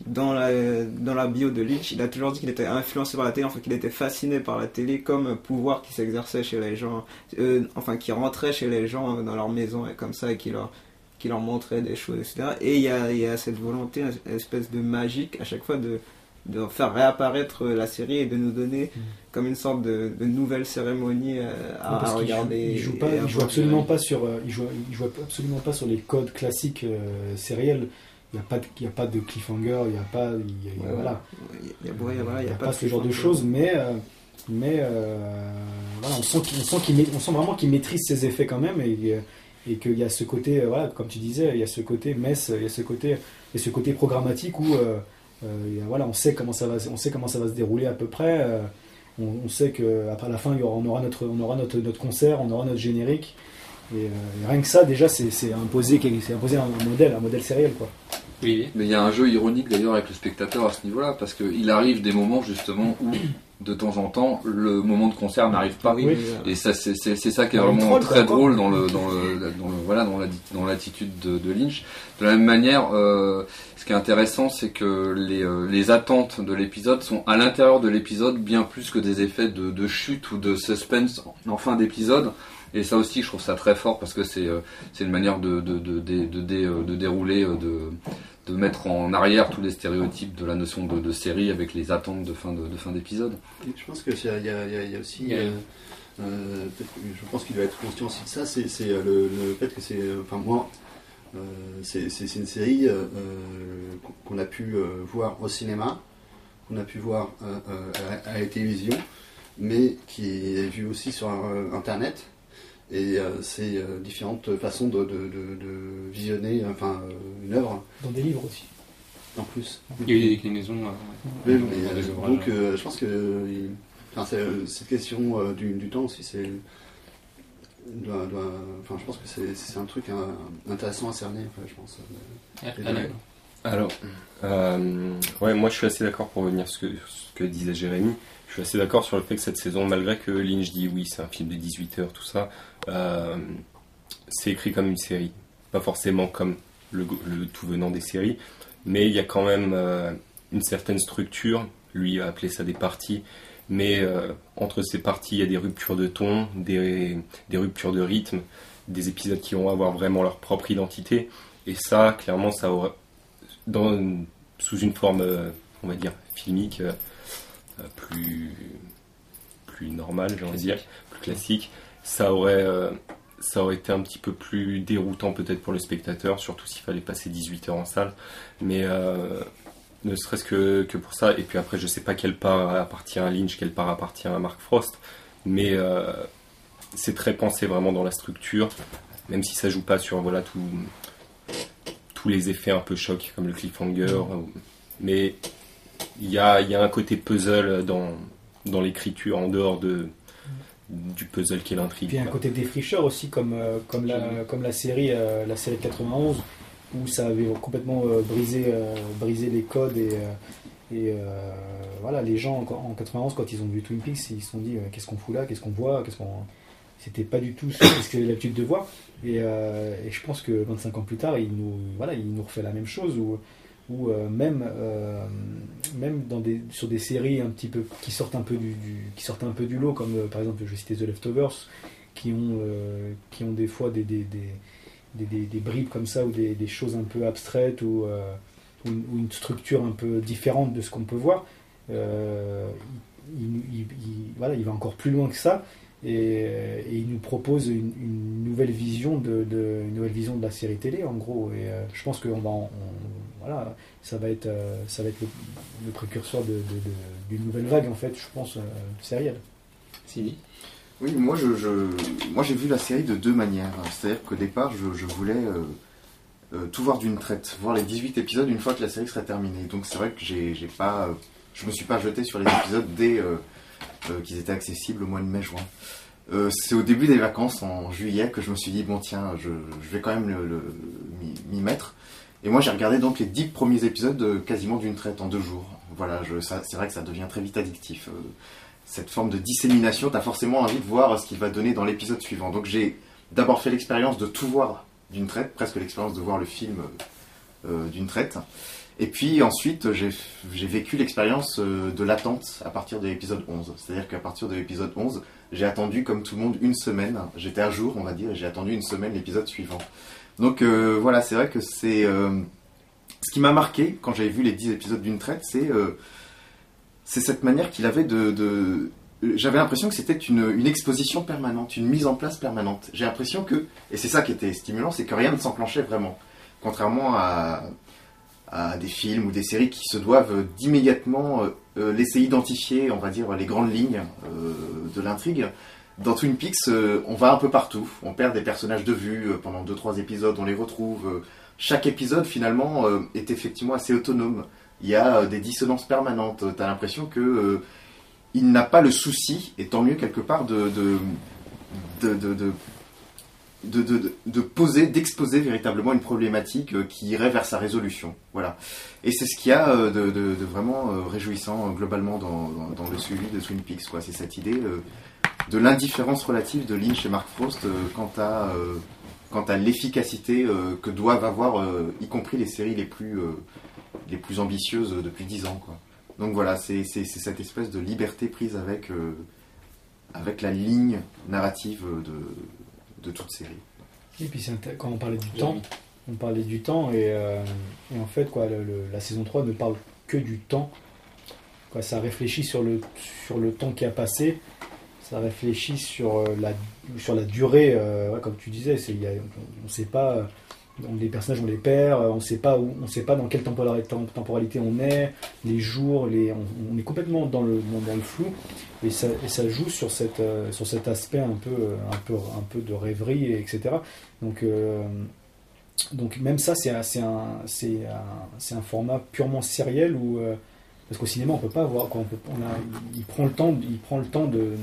S7: dans la dans la bio de Lynch, il a toujours dit qu'il était influencé par la télé, enfin qu'il était fasciné par la télé comme pouvoir qui s'exerçait chez les gens, euh, enfin qui rentrait chez les gens dans leur maison et comme ça et qui leur qui leur montrait des choses, etc. Et il y a, il y a cette volonté, une espèce de magique à chaque fois de de faire réapparaître la série et de nous donner
S2: Mm.
S7: comme une sorte de, de nouvelle cérémonie euh, à, regarder.
S2: joue- Il joue,
S7: et
S2: pas,
S7: à
S2: il joue
S7: voir.
S2: absolument pas sur, euh, il joue, il joue absolument pas sur les codes classiques euh, sériels. Il n'y a pas de, y a pas de cliffhanger, il n'y a pas, il y a- il y a-
S7: Ouais,
S2: voilà.
S7: Il a, voilà,
S2: pas, ce genre de choses, mais, euh, mais euh, voilà, on sent, qu'il- on sent, on sent vraiment qu'il maîtrise ses effets quand même et, euh, et qu'il y a ce côté, euh, voilà, comme tu disais, il y a ce côté messe, il y a ce côté, il y a ce côté programmatique où euh, voilà, on sait comment ça va, on sait comment ça va se dérouler à peu près. euh, on, on sait qu'après la fin, il y aura, on aura notre, on aura notre, notre concert, on aura notre générique. Et, euh, et rien que ça, déjà, c'est c'est imposer, c'est imposer un, un modèle, un modèle sériel, quoi.
S1: Oui,
S3: Mais il y a un jeu ironique d'ailleurs avec le spectateur à ce niveau-là, parce qu'il arrive des moments justement où, de temps en temps, le moment de concert n'arrive pas.
S7: Oui,
S3: Et ça, c'est ça qui est vraiment
S2: troll,
S3: très drôle dans le, dans le, dans le voilà, dans la- dans l'attitude de, de Lynch. De la même manière, euh, ce qui est intéressant, c'est que les, euh, les attentes de l'épisode sont à l'intérieur de l'épisode bien plus que des effets de, de chute ou de suspense en, en fin d'épisode. Et ça aussi, je trouve ça très fort parce que c'est euh, c'est une manière de, de, de, de, de, dé- euh, de dérouler, euh, de, de mettre en arrière tous les stéréotypes de la notion de, de série avec les attentes de fin de, de fin d'épisode.
S4: Je pense que il y, a- y y aussi, euh, euh, je pense qu'il doit être conscient aussi de ça, c'est c'est, euh, le, le fait que c'est, enfin moi, euh, c'est c'est- c'est une série euh, qu'on- a pu euh, voir au cinéma, qu'on a pu voir euh, euh, à, à la télévision, mais qui est vue aussi sur euh, Internet. Et euh, c'est euh, différentes façons de, de- de- de visionner enfin, euh, une œuvre
S2: Dans des livres aussi.
S4: en plus.
S1: il y a eu des déclinaisons. euh,
S4: Oui, mais,
S1: dans des
S4: euh,
S1: ouvrages.
S4: donc euh, je pense que euh, enfin, cette question euh, du, du temps aussi, c'est doit- doit- enfin, je pense que c'est un truc hein, intéressant à cerner, enfin, je pense.
S1: Ah,
S6: Alors, euh, ouais, moi je suis assez d'accord pour revenir sur ce que, disait Jérémy. Je suis assez d'accord sur le fait que cette saison, malgré que Lynch dit oui, c'est un film de 18 heures, tout ça, euh, c'est écrit comme une série. Pas forcément comme le, le tout venant des séries, mais il y a quand même euh, une certaine structure. Lui a appelé ça des parties, mais entre ces parties, il y a des ruptures de ton, des, des ruptures de rythme, des épisodes qui vont avoir vraiment leur propre identité. Et ça, clairement, ça aura, dans, sous une forme, euh, on va dire, filmique, euh, euh, plus, plus normale, j'ai envie de dire, plus classique, ça aurait, ça aurait été un petit peu plus déroutant peut-être pour le spectateur, surtout s'il fallait passer 18 heures en salle. Mais ne serait-ce que, que pour ça, et puis après, je sais pas quelle part appartient à Lynch, quelle part appartient à Mark Frost, mais euh, c'est très pensé vraiment dans la structure, même si ça joue pas sur voilà tout tous les effets un peu choc comme le cliffhanger mais il y a, il y a un côté puzzle dans, dans l'écriture en dehors de, du puzzle qui est l'intrigue.
S2: Puis il y a un côté défricheur aussi, comme, euh, comme, la, comme la, série, euh, la série de 91, où ça avait complètement euh, brisé, euh, brisé les codes. Et, et voilà, les gens en en 91, quand ils ont vu Twin Peaks, ils se sont dit qu'est-ce qu'on fout là, qu'est-ce qu'on voit, qu'est-ce qu'on. C'était pas du tout ce ce qu'ils avaient l'habitude de voir. Et, euh, et je pense que 25 ans plus tard, il nous, voilà, il nous refait la même chose. Où euh, même, euh, même sur des séries un petit peu qui sortent un peu du, qui sortent un peu du lot, comme par exemple je citer The Leftovers, qui ont, qui ont des fois des, des, des, des, bribes comme ça ou des, choses un peu abstraites ou, ou une, ou structure un peu différente de ce qu'on peut voir. Il, il- il- voilà, il va encore plus loin que ça et, et il nous propose une, une nouvelle vision de, de- une nouvelle vision de la série télé en gros et euh, je pense que on va en- on- voilà ça va être euh, ça va être le, le précurseur de, de- de- d'une nouvelle vague en fait je pense euh, sérielle
S1: Sidi.
S5: Oui, moi je, je- moi j'ai vu la série de deux manières. C'est-à-dire qu'au départ, je, je voulais euh, euh, tout voir d'une traite, voir les 18 épisodes une fois que la série serait terminée. Donc c'est vrai que j'ai j'ai pas, euh, je me suis pas jeté sur les épisodes dès euh, euh, qu'ils étaient accessibles au mois de mai-juin. Euh, c'est au début des vacances en juillet que je me suis dit bon tiens, je, vais quand même m'y- mettre. Et moi j'ai regardé donc les 10 premiers épisodes euh, quasiment d'une traite en deux jours. Voilà, c'est vrai que ça devient très vite addictif. Euh, cette forme de dissémination, tu as forcément envie de voir ce qu'il va donner dans l'épisode suivant. Donc j'ai d'abord fait l'expérience de tout voir d'une traite, presque l'expérience de voir le film euh, euh, d'une traite. Et puis ensuite, j'ai vécu l'expérience euh, de l'attente à partir de l'épisode 11. C'est-à-dire qu'à partir de l'épisode 11, j'ai attendu comme tout le monde une semaine. J'étais à jour, on va dire, et j'ai attendu une semaine l'épisode suivant. Donc euh, voilà, c'est vrai que c'est... euh, ce qui m'a marqué quand j'avais vu les 10 épisodes d'une traite, c'est... euh, cette manière qu'il avait de. de- J'avais l'impression que c'était une, une exposition permanente, une mise en place permanente. J'ai l'impression que, et c'est ça qui était stimulant, c'est que rien ne s'enclenchait vraiment. Contrairement à, à des films ou des séries qui se doivent d'immédiatement euh, euh, laisser identifier, on va dire, les grandes lignes euh, de l'intrigue. Dans Twin Peaks, euh, on va un peu partout. On perd des personnages de vue euh, pendant 2-3 épisodes, on les retrouve. euh, chaque épisode, finalement, euh, est effectivement assez autonome. Il y a euh, des dissonances permanentes. Tu as l'impression que euh, il n'a pas le souci, et tant mieux quelque part, de, de, de, de, poser, d'exposer véritablement une problématique euh, qui irait vers sa résolution. Voilà. Et c'est ce qu'il y a euh, de, vraiment euh, réjouissant globalement dans, le suivi de Twin Peaks. quoi. C'est cette idée de l'indifférence relative de Lynch et Mark Frost quant à, l'efficacité que doivent avoir, y compris les séries les plus, ambitieuses depuis 10 ans. Quoi. Donc voilà, c'est cette espèce de liberté prise avec, la ligne narrative de, de toute série.
S2: Et puis quand on parlait du temps, on parlait du temps et, euh, et en fait quoi, le- le- la saison 3 ne parle que du temps. Quoi, ça réfléchit sur le, sur le temps qui a passé, ça réfléchit sur, euh, la, sur la durée, euh, ouais, comme tu disais, y a- on ne sait pas, on- les personnages on les perd, euh, on sait pas où, on sait pas dans quelle temporali- tem- temporalité on est, les jours, on, est complètement dans le, flou et ça, joue euh, sur cet aspect un peu, euh, de rêverie, et etc. Donc, donc même ça, c'est un, format purement sériel parce qu'au cinéma, on peut pas avoir, il prend le temps, il prend le temps de,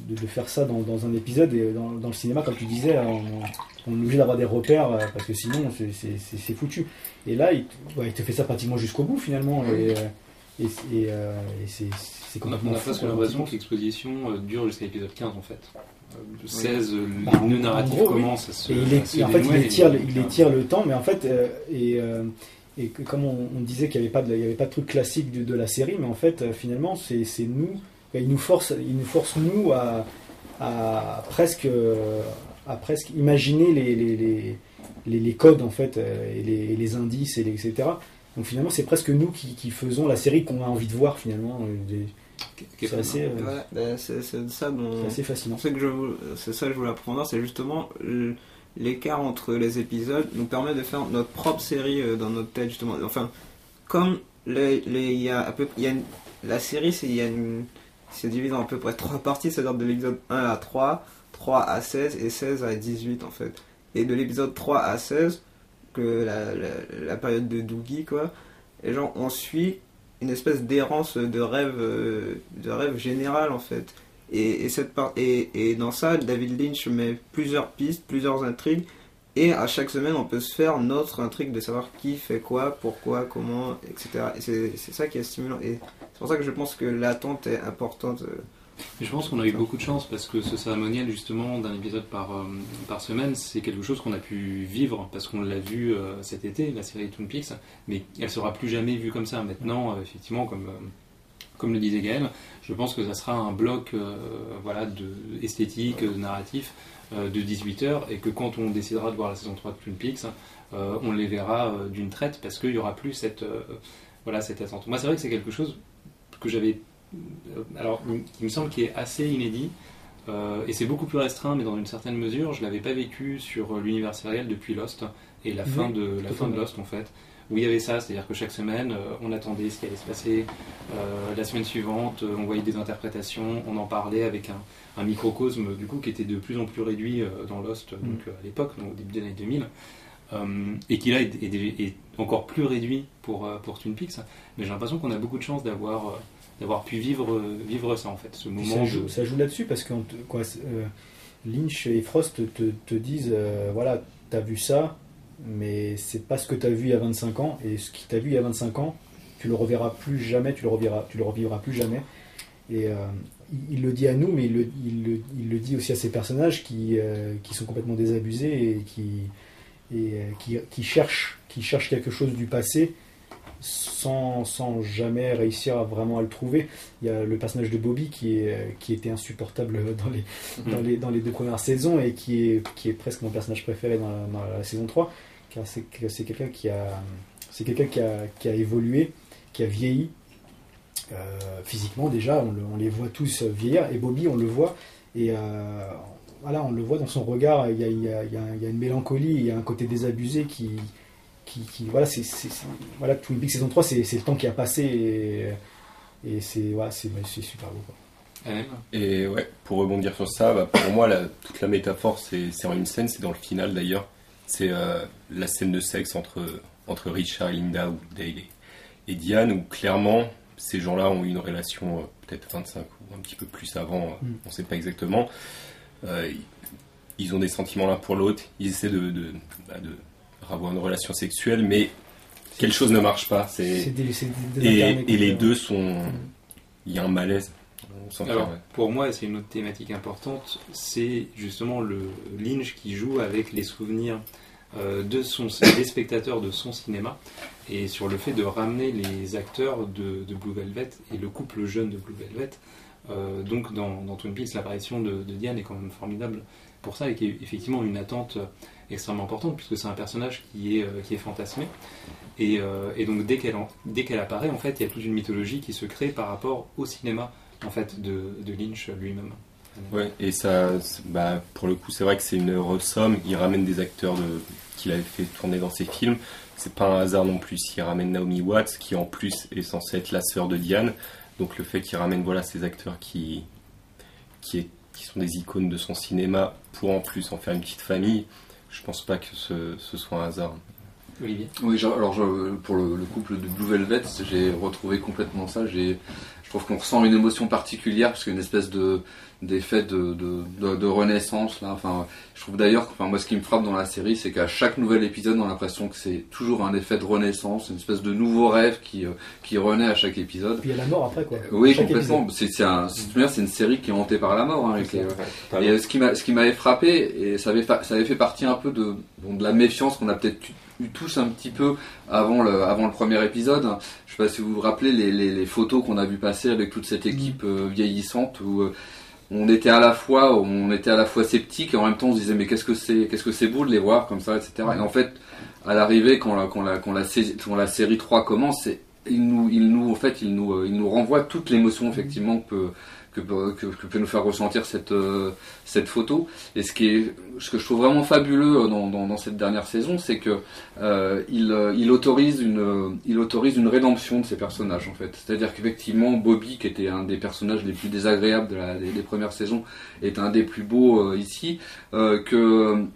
S2: de faire ça dans, dans un épisode et dans, dans le cinéma, comme tu disais, on, on est obligé d'avoir des repères euh, parce que sinon c'est- foutu. Et là, il, ouais, il te fait ça pratiquement jusqu'au bout finalement et, euh, et, et, euh, et c'est c'est
S1: On a,
S2: complètement
S1: on a presque l'impression que l'exposition euh, dure jusqu'à l'épisode 15 en fait. Euh, le 16, euh,
S2: Bah,
S1: le
S2: en-
S1: nœud
S2: en
S1: narratif
S2: gros, oui.
S1: commence à se,
S2: Et il,
S1: à
S2: est-
S1: se
S2: et en fait, il étire,
S1: et
S2: il
S1: donc,
S2: étire le temps, mais en fait, euh, et, euh, et que- comme on, on disait qu'il n'y avait, pas de- il y avait pas de truc classique de, de la série, mais en fait, euh, finalement, c'est nous, il nous force, il nous force nous à, à presque, euh, à presque imaginer les, les, les, les- codes en fait, euh, et les, les indices, et les- etc. Donc finalement, c'est presque nous qui, qui faisons la série qu'on a envie de voir finalement. C'est assez, euh,
S7: Ouais, c'est c'est de ça dont.
S2: c'est assez fascinant.
S7: C'est que je vou- c'est ça que je voulais apprendre, c'est justement euh, l'écart entre les épisodes nous permet de faire notre propre série euh, dans notre tête justement. Enfin, comme les, y a à peu il y a une- la série c'est il y a une c'est divisé en à peu près trois parties, c'est-à-dire de l'épisode 1 à 3, 3 à 16 et 16 à 18 en fait. Et de l'épisode 3 à 16 que la, la, la période de Doogie quoi. Et genre on suit une espèce d'errance de rêve euh, de rêve général en fait. Et, et, cette part, et, et dans ça, David Lynch met plusieurs pistes, plusieurs intrigues, et à chaque semaine, on peut se faire notre intrigue de savoir qui fait quoi, pourquoi, comment, etc. Et c'est ça qui est stimulant. Et c'est pour ça que je pense que l'attente est importante. euh.
S1: Je pense qu'on a eu beaucoup de chance parce que ce cérémoniel justement d'un épisode par, euh, par semaine, c'est quelque chose qu'on a pu vivre parce qu'on l'a vu euh, cet été, la série Twin Peaks, mais elle sera plus jamais vue comme ça. Maintenant, euh, effectivement, comme, comme le disait Gaël, je pense que ça sera un bloc voilà, de, esthétique, narratif de 18 heures et que quand on décidera de voir la saison 3 de Twin Peaks, on les verra d'une traite parce qu'il n'y aura plus cette, voilà, cette attente. Moi, c'est vrai que c'est quelque chose que j'avais euh, alors, qui me semble qui est assez inédit. euh, et c'est beaucoup plus restreint, mais dans une certaine mesure, je l'avais pas vécu sur l'univers sériel depuis Lost et la
S2: Oui,
S1: fin de la fin de. Lost en fait, où il y avait ça, c'est-à-dire que chaque semaine, euh, on attendait ce qui allait se passer. Euh, la semaine suivante, on voyait des interprétations, on en parlait avec un, un microcosme du coup qui était de plus en plus réduit dans Lost,
S2: Mm.
S1: donc à l'époque, donc, au début des années 2000. Euh, et qui là est, est- est encore plus réduit pour, euh, pour Twin Peaks, mais j'ai l'impression qu'on a beaucoup de chance d'avoir euh, d'avoir pu vivre, vivre ça en fait, ce moment
S2: ça,
S1: de...
S2: joue, ça joue là-dessus parce que quoi, euh, Lynch et Frost te, te disent euh, voilà, t'as vu ça, mais c'est pas ce que t'as vu il y a 25 ans, et ce qui t'a vu il y a 25 ans, tu le reverras plus jamais, tu le reverras, tu le revivras plus jamais. Et euh, il, il le dit à nous, mais il le, il le- il le dit aussi à ses personnages qui, qui sont complètement désabusés et qui, et, euh, qui, cherchent, qui cherchent quelque chose du passé sans, sans jamais réussir vraiment à le trouver. Il y a le personnage de Bobby qui, est, qui était insupportable dans les, dans, les, dans les deux premières saisons et qui est, qui est presque mon personnage préféré dans la, saison 3, car c'est que- c'est quelqu'un qui a, c'est qui a, qui a évolué, qui a vieilli euh, physiquement déjà, on, le- on les voit tous vieillir, et Bobby, on le voit, et euh, voilà, on le voit dans son regard, il y a, il y a- il y a- il y a une mélancolie, il y a un côté désabusé qui, qui, qui- voilà, c'est, c'est- c'est- voilà, Twin Peaks saison 3, c'est, c'est le temps qui a passé, et, et c'est, voilà, c'est, c'est super beau. quoi.
S6: Et ouais, pour rebondir sur ça, bah, pour moi, la- toute la métaphore, c'est c'est en une scène, c'est dans le final d'ailleurs. C'est euh, la scène de sexe entre, entre Richard et Linda, ou Dale et, et Diane, où clairement, ces gens-là ont eu une relation euh, peut-être 25 ou un petit peu plus avant, euh,
S2: Mm.
S6: on ne sait pas exactement. Euh, ils- ont des sentiments l'un pour l'autre, ils essaient de, de, bah, de avoir une relation sexuelle, mais quelque chose ne marche pas. C'est
S2: C'est des, c'est des-
S6: et, et les deux sont. Il y a un malaise.
S1: Alors, pour moi, c'est une autre thématique importante, c'est justement le Lynch qui joue avec les souvenirs euh, de son, des spectateurs de son cinéma et sur le fait de ramener les acteurs de, de Blue Velvet et le couple jeune de Blue Velvet. Euh, donc, dans, dans Twin Peaks, l'apparition de, Diane est quand même formidable pour ça et qui est effectivement une attente extrêmement importante puisque c'est un personnage qui est, euh, fantasmé. Et, euh, donc, dès qu'elle apparaît, en fait, il y a toute une mythologie qui se crée par rapport au cinéma en fait de, Lynch lui-même.
S6: Ouais, et ça, bah, pour le coup, c'est vrai que c'est une ressomme. Il ramène des acteurs qu'il avait fait tourner dans ses films. C'est pas un hasard non plus. Il ramène Naomi Watts, qui en plus est censée être la sœur de Diane. Donc le fait qu'il ramène voilà, ces acteurs qui, qui, est- qui sont des icônes de son cinéma pour en plus en faire une petite famille, je pense pas que ce, ce soit un hasard.
S1: Olivier?
S3: Oui, alors je- pour le, le couple de Blue Velvet, j'ai retrouvé complètement ça. J'ai, je trouve qu'on ressent une émotion particulière parce qu'il y a une espèce de d'effet de, de, de, de renaissance là. Enfin, je trouve d'ailleurs, que- enfin moi, ce qui me frappe dans la série, c'est qu'à chaque nouvel épisode, on a l'impression que c'est toujours un effet de renaissance, une espèce de nouveau rêve qui euh, qui renaît à chaque épisode.
S2: Puis il y a la mort après, quoi.
S3: Oui,
S2: Chaque
S3: complètement. C'est c'est un, c'est une série qui est hantée par la mort. Hein, avec les-
S6: Totalement.
S3: et euh, ce qui m'a, ce qui m'avait frappé, et ça avait, fa- ça avait fait partie un peu de, bon, de la méfiance qu'on a peut-être eu, eu tous un petit peu avant le, avant le premier épisode. Je sais pas si vous vous rappelez les, les, les photos qu'on a vu passer avec toute cette équipe euh, vieillissante où euh, on était à la fois, on était à la fois sceptique et en même temps on se disait mais qu'est-ce que c'est, qu'est-ce que c'est beau de les voir comme ça, etc. Et en fait, à l'arrivée quand la, quand la, quand la, série 3 commence, il nous, il nous, en fait, il nous, euh, nous renvoie toute l'émotion effectivement que peut, que, peut- nous faire ressentir cette, euh, cette photo. Et ce qui est, ce que je trouve vraiment fabuleux euh, dans, cette dernière saison, c'est que euh, il, autorise une, autorise une rédemption de ces personnages en fait. C'est-à-dire qu'effectivement, Bobby, qui était un des personnages les plus désagréables des, premières saisons, est un des plus beaux ici. Que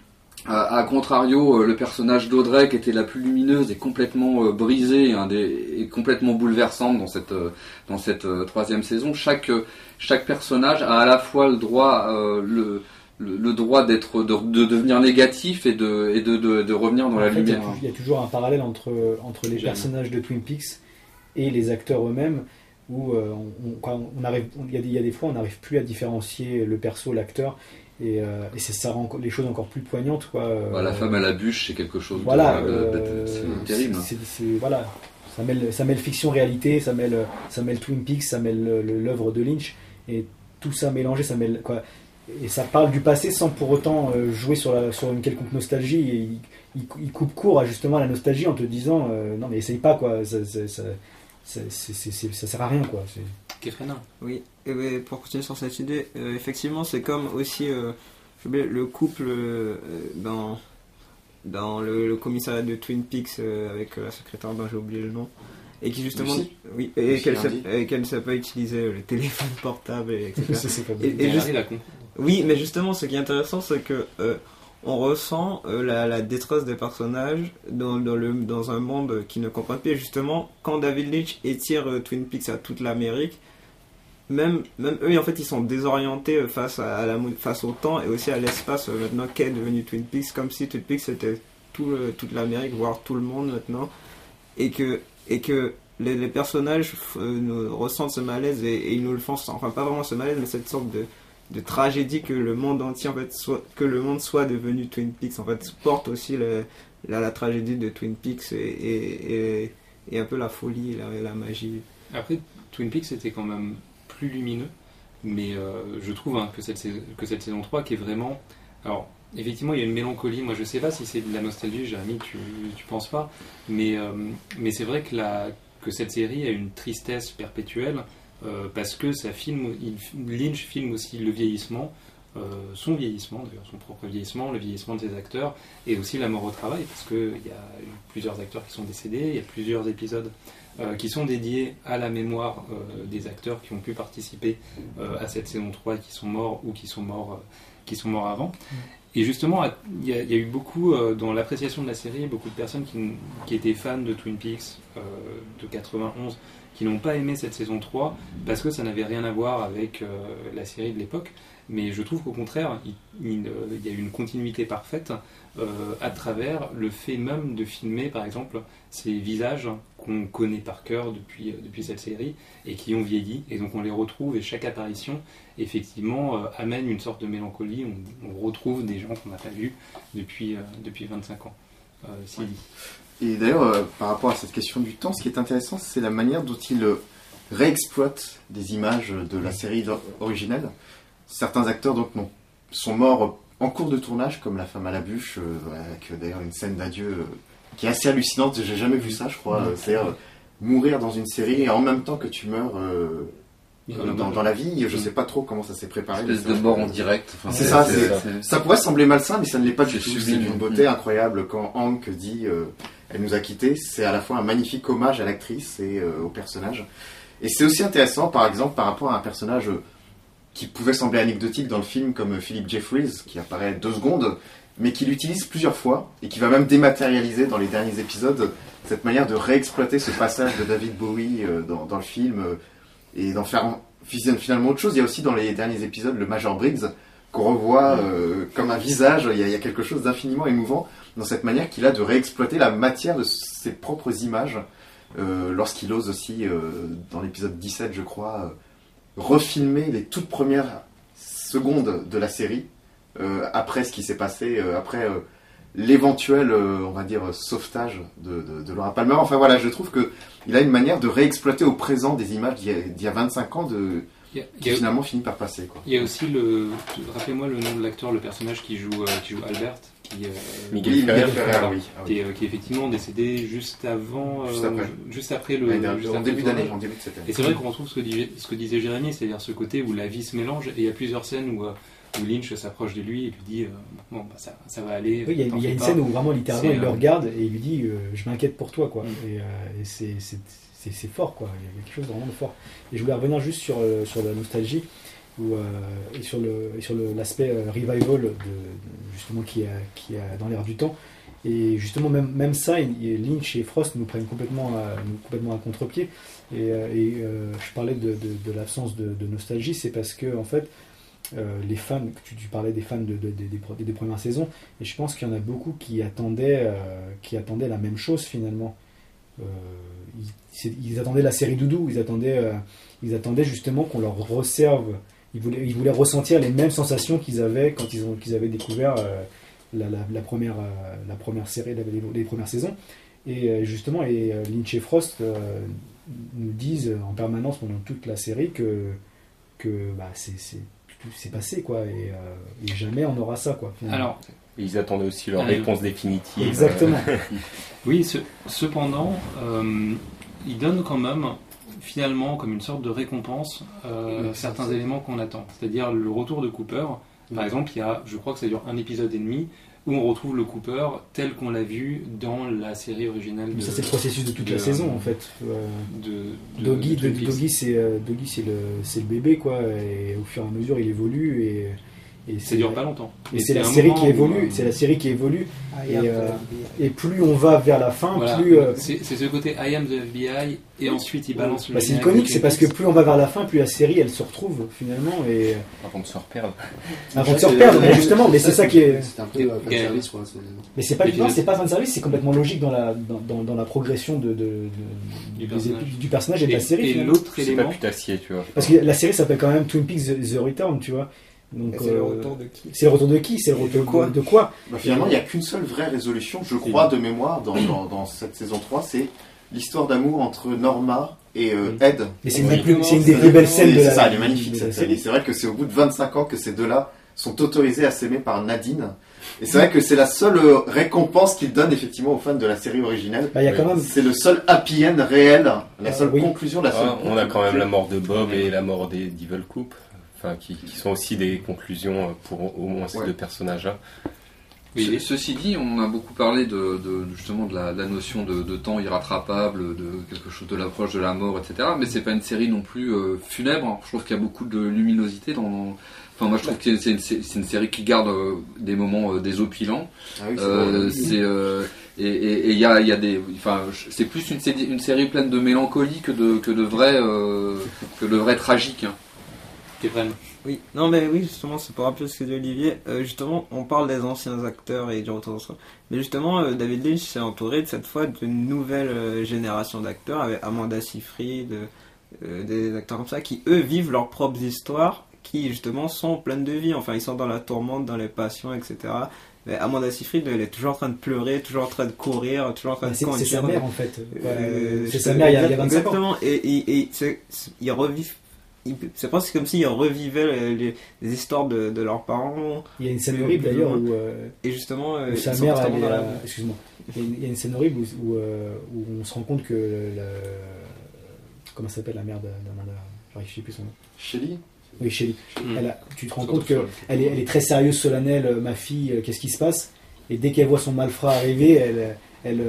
S3: à contrario, euh, le personnage d'Audrey, qui était la plus lumineuse, est complètement euh, brisée et, complètement bouleversante dans cette, euh, dans cette euh, troisième saison. Chaque, chaque personnage a à la fois le droit, le, le, le droit d'être, de, de devenir négatif et de, et de, de, de revenir dans
S2: En
S3: la
S2: fait, a
S3: lumière.
S2: Il y, a toujours un parallèle entre, entre les personnages de Twin Peaks et les acteurs eux-mêmes, où on, on- quand on arrive, on- il y, a y a des fois on n'arrive plus à différencier le perso, l'acteur, et, euh, et ça rend les choses encore plus poignantes. Quoi. euh,
S3: Bah, la femme à la bûche, c'est quelque chose de-
S2: Voilà,
S3: de, de- c'est terrible.
S2: voilà. Ça mêle, ça mêle fiction, réalité, ça mêle, ça mêle Twin Peaks, ça mêle le- le- l'œuvre de Lynch, et tout ça mélangé, ça mêle quoi. Et ça parle du passé sans pour autant euh, jouer sur, la, sur une quelconque nostalgie. Et il, il cou- il coupe court à justement la nostalgie en te disant euh, non mais essaye pas quoi, ça, ça, ça sert à rien quoi.
S7: Oui, et ben, pour continuer sur cette idée, euh, effectivement, c'est comme aussi euh, oublié, le couple euh, dans, dans le, le commissariat de Twin Peaks euh, avec euh, la secrétaire dont j'ai oublié le nom. Et qui justement.
S5: Lucie
S7: Oui, et qu'elle et ne sait pas utiliser le téléphone portable, et etc. Et- et juste-. Oui, mais justement, ce qui est intéressant, c'est que euh, on ressent euh, la, la détresse des personnages dans, dans, le, dans un monde qui ne comprend pas. Et justement, quand David Lynch étire euh, Twin Peaks à toute l'Amérique, même, eux, en fait, ils sont désorientés euh, face, à, la, face au temps et aussi à l'espace euh, maintenant qu'est devenu Twin Peaks, comme si Twin Peaks c'était tout toute l'Amérique, voire tout le monde maintenant, et que, et que les, personnages euh, ressentent ce malaise et, ils nous le font, enfin pas vraiment ce malaise, mais cette sorte de, de tragédie que le monde entier en fait soit que le monde soit devenu Twin Peaks en fait porte aussi la, la tragédie de Twin Peaks et, et, un peu la folie la, la magie.
S1: Après, Twin Peaks était quand même plus lumineux, mais euh, je trouve hein, que, cette, sais- que cette saison 3 qui est vraiment... Alors, effectivement, il y a une mélancolie, moi je sais pas si c'est de la nostalgie, Jérémy, tu, tu penses pas, mais, euh, mais c'est vrai que cette série a une tristesse perpétuelle euh, parce que ça filme, il- Lynch filme aussi le vieillissement, son vieillissement, d'ailleurs son propre vieillissement, le vieillissement de ses acteurs, et aussi la mort au travail, parce qu'il y a eu plusieurs acteurs qui sont décédés, il y a plusieurs épisodes euh, qui sont dédiés à la mémoire euh, des acteurs qui ont pu participer euh, à cette saison 3 et qui sont morts ou qui sont morts, qui sont morts avant. Et justement, il y, a il y a eu beaucoup, dans l'appréciation de la série, beaucoup de personnes qui, étaient fans de Twin Peaks de 91 qui n'ont pas aimé cette saison 3 parce que ça n'avait rien à voir avec la série de l'époque. Mais je trouve qu'au contraire, il, il, il y a eu une continuité parfaite à travers le fait même de filmer, par exemple, ces visages qu'on connaît par cœur depuis, euh, depuis cette série et qui ont vieilli. Et donc on les retrouve et chaque apparition, effectivement, euh, amène une sorte de mélancolie. On, retrouve des gens qu'on n'a pas vus depuis, euh, depuis 25 ans.
S5: Et d'ailleurs, par rapport à cette question du temps, ce qui est intéressant, c'est la manière dont il euh, réexploite des images de la série originelle. Certains acteurs donc sont morts en cours de tournage, comme La femme à la bûche, avec d'ailleurs une scène d'adieu qui est assez hallucinante. J'ai jamais vu ça, je crois. C'est-à-dire euh, mourir dans une série et en même temps que tu meurs euh, euh, dans, dans la vie. Je sais pas trop comment ça s'est préparé.
S3: Espèce de mort en direct. Enfin,
S5: C'est ça, Ça pourrait sembler malsain, mais ça ne l'est pas du tout. C'est d'une beauté incroyable quand Hank dit euh, Elle nous a quittés. C'est à la fois un magnifique hommage à l'actrice et euh, au personnage. Et c'est aussi intéressant, par exemple, par rapport à un personnage qui pouvait sembler anecdotique dans le film, comme Philip Jeffries, qui apparaît deux secondes, mais qui l'utilise plusieurs fois et qui va même dématérialiser dans les derniers épisodes cette manière de réexploiter ce passage de David Bowie euh, dans, le film euh, et d'en faire en- finalement autre chose. Il y a aussi dans les derniers épisodes le Major Briggs qu'on revoit euh, comme un visage. Il y, a, quelque chose d'infiniment émouvant dans cette manière qu'il a de réexploiter la matière de ses propres images lorsqu'il ose aussi, dans l'épisode 17 je crois, refilmer les toutes premières secondes de la série après ce qui s'est passé, euh, après euh, l'éventuel, euh, on va dire, sauvetage de, de, de Laura Palmer. Enfin voilà, je trouve que il a une manière de réexploiter au présent des images d'il y, y a 25 ans de,
S1: Il a-
S5: qui
S1: a-
S5: finalement finit par passer. Quoi.
S1: il y a aussi le. Rappelez-moi le nom de l'acteur, le personnage qui joue, euh, qui joue Albert, qui, euh,
S6: Miguel Ferrer.
S5: Miguel Ferrer, oui. Ah oui.
S1: qui, est, euh, qui est effectivement décédé juste avant.
S5: Juste
S1: euh,
S5: après.
S1: juste après le. Juste
S5: en
S1: après
S5: début d'année, en début de cette année.
S1: Et c'est vrai qu'on retrouve ce que, disait, ce que disait Jérémy, c'est-à-dire ce côté où la vie se mélange, et il y a plusieurs scènes où, euh, où Lynch s'approche de lui et lui dit euh, Bon, bah, ça, ça va aller.
S2: Oui, il y a, y une scène où vraiment littéralement il le
S1: euh,
S2: regarde et il lui dit euh, je m'inquiète pour toi quoi.
S1: Mm.
S2: Et, euh, et c'est- fort quoi. Il y a quelque chose de vraiment de fort. Et je voulais revenir juste sur, sur la nostalgie ou, euh, et sur le et sur l'aspect revival de, justement qui a qui a dans l'air du temps. Et justement même même ça, Lynch et Frost nous prennent complètement à, nous- complètement à contre-pied. Et, et, je parlais de, de- l'absence de nostalgie, c'est parce que en fait euh, les fans, tu, tu parlais des fans de, de- des- premières saisons, et je pense qu'il y en a beaucoup qui attendaient, euh, qui attendaient la même chose finalement. Euh, ils, attendaient la série Doudou, ils attendaient, ils attendaient justement qu'on leur reserve, ils voulaient, ils voulaient ressentir les mêmes sensations qu'ils avaient quand ils, ont, avaient découvert la, première, la première série, les, premières saisons. Et justement, et Lynch et Frost nous disent en permanence pendant toute la série que, que bah, c'est, c'est, c'est passé quoi, et, euh, et jamais on aura ça quoi. finalement.
S1: Alors,
S6: Ils attendaient aussi leur
S1: Euh,
S6: réponse définitive.
S2: Exactement.
S1: Oui, ce- cependant, euh, il donne quand même, finalement, comme une sorte de récompense, euh,
S4: Oui,
S1: certains éléments qu'on attend. C'est-à-dire le retour de Cooper. Par
S4: Oui.
S1: exemple, il y a, je crois que ça dure un épisode et demi, où on retrouve le Cooper tel qu'on l'a vu dans la série originale de,
S2: ça c'est le processus de toute
S1: de-
S2: la saison en fait.
S1: De,
S2: Doggy. Doggy, c'est euh, Doggy, c'est le, c'est le bébé quoi, et au fur et à mesure il évolue et, et
S1: Ça dure pas longtemps.
S2: Et
S1: Mais
S2: c'est la série qui évolue,
S1: euh,
S2: c'est la série qui évolue, Et,
S7: et
S2: euh, et plus on va vers la fin,
S1: Voilà.
S2: plus euh,
S1: C'est ce côté I am the FBI, et ensuite il balance le.
S2: bah, c'est iconique, c'est parce que plus on va vers la fin, plus la série elle se retrouve finalement et
S6: Avant de se reperdre.
S2: avant de se reperdre. Mais justement, mais c'est ça qui est,
S4: C'est un peu euh, fan
S1: Et-
S4: service,
S2: mais c'est pas
S1: Et
S2: du c'est pas fan service, c'est complètement logique dans la dans, dans, dans la progression de, de- de-
S1: Du personnage.
S2: épi- du personnage et de
S1: Et,
S2: la série.
S1: et l'autre
S6: C'est pas
S1: élément,
S6: putassier, tu vois.
S2: Parce que la série s'appelle quand même Twin Peaks The, The Return, tu vois.
S7: C'est le
S2: euh,
S7: retour de qui
S2: c'est le retour de qui? C'est le
S7: Et de
S2: retour
S7: quoi?
S2: de quoi?
S5: Bah, finalement, il n'y a qu'une seule vraie résolution, je crois, de mémoire, dans, dans, dans cette saison 3, c'est l'histoire d'amour entre Norma et euh, Ed.
S2: Mais c'est une,
S7: Oui.
S2: des plus- c'est une des plus belles scènes de
S5: c'est
S2: la
S5: ça, elle est magnifique cette
S2: série.
S5: série. C'est vrai que c'est au bout de 25 ans que ces deux-là sont autorisés à s'aimer par Nadine. Et c'est vrai que c'est la seule euh, récompense qu'il donne effectivement aux fans de la série originale.
S2: Bah, il y a
S6: Oui.
S2: quand même.
S5: C'est le seul happy end réel, la
S2: Ah,
S5: seule
S2: oui.
S5: conclusion, la seule.
S6: Ah, on a quand même la mort de Bob et la mort des Devil Coupe, enfin, qui, qui sont aussi des conclusions pour au moins ces
S3: Ouais.
S6: deux personnages-là.
S3: Ce- Ceci dit, on a beaucoup parlé de, de- justement de la, de la notion de, de temps irrattrapable, de quelque chose de l'approche de la mort, etc. Mais c'est pas une série non plus euh, funèbre. Je trouve qu'il y a beaucoup de luminosité dans. Enfin, moi, je trouve que c'est une, série qui garde euh, des moments euh, désopilants.
S5: Ah oui, c'est
S3: Euh, euh, et et- et il y a, il y a des. Enfin, c'est plus une série, une série pleine de mélancolie que de que de vrai euh, que de vrai tragique. hein.
S1: Kevin.
S7: Oui, non mais oui, justement, c'est pour rappeler ce que dit Olivier. Euh, justement, on parle des anciens acteurs et du retour dans Mais justement, euh, David Lynch s'est entouré de cette fois d'une nouvelle euh, génération d'acteurs, avec Amanda Seyfried, euh, des acteurs comme ça, qui eux vivent leurs propres histoires, qui justement sont pleines de vie. Enfin, ils sont dans la tourmente, dans les passions, etc. Mais Amanda Seyfried, elle est toujours en train de pleurer, toujours en train de courir, toujours en train de
S2: C'est c'est sa mère en fait.
S7: Euh,
S2: c'est sa mère il y a, il y a 25 ans.
S7: Exactement, et, et, et ils revivent. Ils- C'est presque comme s'ils revivaient les, histoires de, de leurs parents.
S2: Il y a une scène horrible d'ailleurs où, euh,
S7: Et justement, euh,
S2: où sa mère, elle est,
S7: dans la-
S2: euh, excuse-moi, il y, a une, il y a une scène horrible où, où, où on se rend compte que le, comment s'appelle la mère de- d'Amanda, j'arrive sais plus son nom.
S5: Shelly
S2: Oui, Shelly. Elle a- tu te rends compte que
S3: sur-
S2: elle est, elle est très sérieuse, solennelle, ma fille, qu'est-ce qui se passe? Et dès qu'elle voit son malfrat arriver, elle, elle,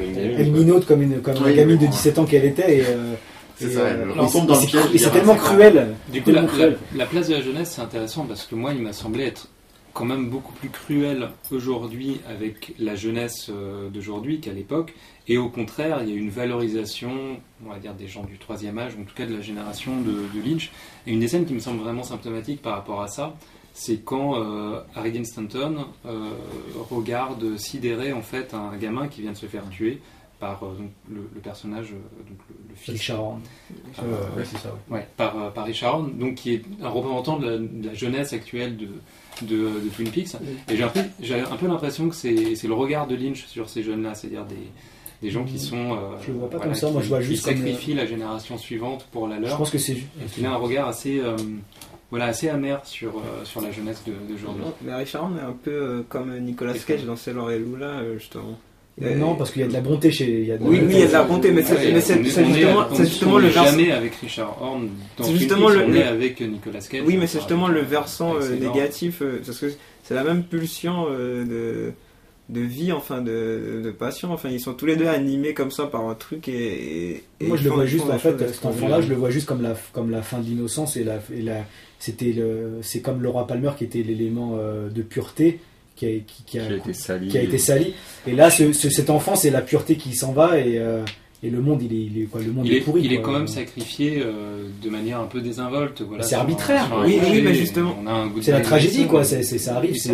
S2: elle minote comme une, comme
S5: Oui,
S2: gamine de
S5: oui.
S2: 17 ans qu'elle était. Et, euh,
S5: C'est ça,
S2: euh,
S5: dans le piège
S2: Et tellement
S5: c'est
S2: cruel.
S1: Du coup, la, place de la jeunesse, c'est intéressant parce que moi, il m'a semblé être quand même beaucoup plus cruel aujourd'hui avec la jeunesse euh, d'aujourd'hui qu'à l'époque. Et au contraire, il y a une valorisation, on va dire, des gens du troisième âge, ou en tout cas de la génération de, de Lynch. Et une des scènes qui me semble vraiment symptomatique par rapport à ça, c'est quand euh, Harry Dean Stanton euh, regarde sidéré en fait un gamin qui vient de se faire tuer par euh, donc, le, le personnage, euh, donc le,
S2: Richard Horn.
S1: Euh,
S2: Euh, ouais, c'est ça. ouais.
S1: Ouais, par, euh, par Richard Horn, donc qui est un représentant de la, de la jeunesse actuelle de, de, de Twin Peaks. Et j'ai un peu, j'ai un peu l'impression que c'est, c'est le regard de Lynch sur ces jeunes-là, c'est-à-dire des, des gens qui sont. euh,
S2: Je le vois pas
S1: voilà,
S2: comme ça, moi,
S1: qui-
S2: je vois
S1: qui
S2: juste comme,
S1: sacrifient la génération suivante pour la
S2: Je
S1: leur.
S2: pense que c'est.
S1: Et qu'il a un regard assez, euh, voilà, assez amer sur, euh, sur la jeunesse de- d'aujourd'hui.
S7: Mais Richard Horn est un peu euh, comme Nicolas Cage dans Sailor et Lula, euh, justement.
S2: Non, parce qu'il y a de la bonté chez. il y a de la
S7: Oui, il y a de la bonté, mais c'est justement, c'est
S1: est-
S7: justement le versant.
S1: jamais avec Richard Horn.
S7: C'est justement le-
S1: avec Nicolas Cage.
S7: Oui, mais c'est justement le versant euh, négatif, euh, parce que c'est la même pulsion euh, de, de vie, enfin de, de passion. Enfin, ils sont tous les deux animés comme ça par un truc et. et- et
S2: Moi, je le vois juste, en fait, cet enfant-là, je le vois juste comme la, comme la fin de l'innocence et la, et la, c'était le, c'est comme Laura Palmer qui était l'élément euh, de pureté qui a, qui, qui a,
S6: qui a été sali.
S2: qui a été sali. Et là, ce, ce- cet enfant, c'est la pureté qui s'en va et, euh, et le monde, il est, il est quoi, le monde
S1: Il
S2: est,
S1: est,
S2: pourri.
S1: il est quand même sacrifié euh, de manière un peu désinvolte. Voilà,
S2: C'est arbitraire.
S1: un
S7: Oui, oui, mais justement.
S2: C'est la tragédie, quoi. C'est, c'est- ça arrive.
S1: c'est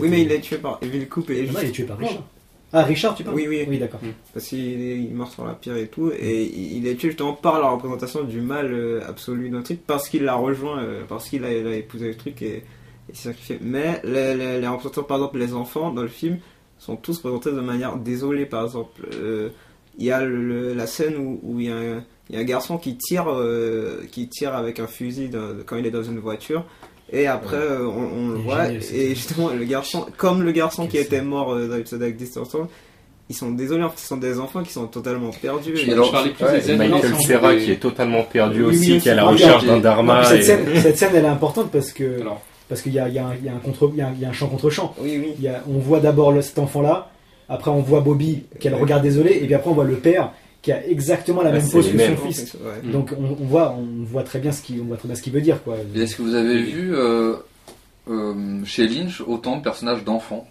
S7: Oui, mais il est tué par Evil Coupe et
S2: Non, il est tué par Richard. Ah, Richard, tu parles
S7: Oui, oui.
S2: Oui, d'accord.
S7: parce qu'il est- il meurt sur la pierre et tout, et il il est tué justement par la représentation du mal euh, absolu d'un truc, parce qu'il l'a rejoint, euh, parce qu'il a, il a épousé le truc et, et s'est sacrifié. Mais les, les, les représentants, par exemple, les enfants dans le film, sont tous présentés de manière désolée. Par exemple, euh, il y a le- le- la scène où, où il, y a un, il y a un garçon qui tire, euh, qui tire avec un fusil dans- quand il est dans une voiture. Et après, euh, on, on le voit,
S2: génial,
S7: et justement, le garçon, comme le garçon qui était mort euh, dans l'épisode avec Distortion, ils sont désolés, en fait, ce sont des enfants qui sont totalement perdus.
S3: Et
S1: Je
S3: alors,
S1: parlais plus
S6: Ouais,
S1: des
S6: Michael Serra
S1: des-
S6: qui est totalement perdu
S7: Oui,
S6: aussi, qui est à la recherche d'un dharma.
S2: Cette,
S6: et-
S2: scène, cette scène, elle est importante parce que
S1: Alors,
S2: parce qu'il y y, y y a un- il y a un chant contre chant.
S7: Oui, oui.
S2: Il y a- on voit d'abord cet enfant-là, après on voit Bobby qui a le regard désolé, et puis après on voit le père qui a exactement la
S6: Ah,
S2: même pose que son fils.
S7: Ouais.
S1: Mm.
S2: Donc on, on voit, on voit très bien ce qu'il, on voit très bien ce qu'il veut dire quoi.
S3: Est-ce que vous avez vu euh, euh, chez Lynch autant de personnages d'enfants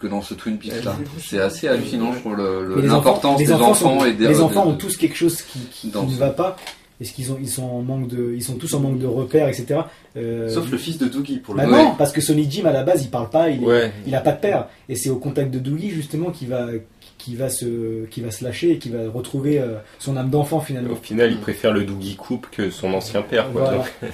S3: que- dans ce Twin Peaks là C'est assez hallucinant, je trouve, l'importance des
S2: enfants
S3: enfants
S2: sont-
S3: et des.
S2: les enfants ont tous quelque chose qui, qui- qui
S3: Dans
S2: ne va pas. Est-ce qu'ils ont, ils sont en manque de, ils sont tous en manque de repères, etc. Euh,
S5: Sauf le fils de Doogie pour le
S2: Bah
S5: coup.
S3: Ouais.
S2: non, parce que Sonic Jim à la base il parle pas, il,
S6: Ouais.
S2: il a pas de père, et c'est au contact de Doogie justement qui va, qui va se, qui va se lâcher et qui va retrouver euh, son âme d'enfant
S6: Au
S2: finalement.
S6: final, il préfère le Doogie Coupe que son ancien père. Quoi.
S2: Voilà.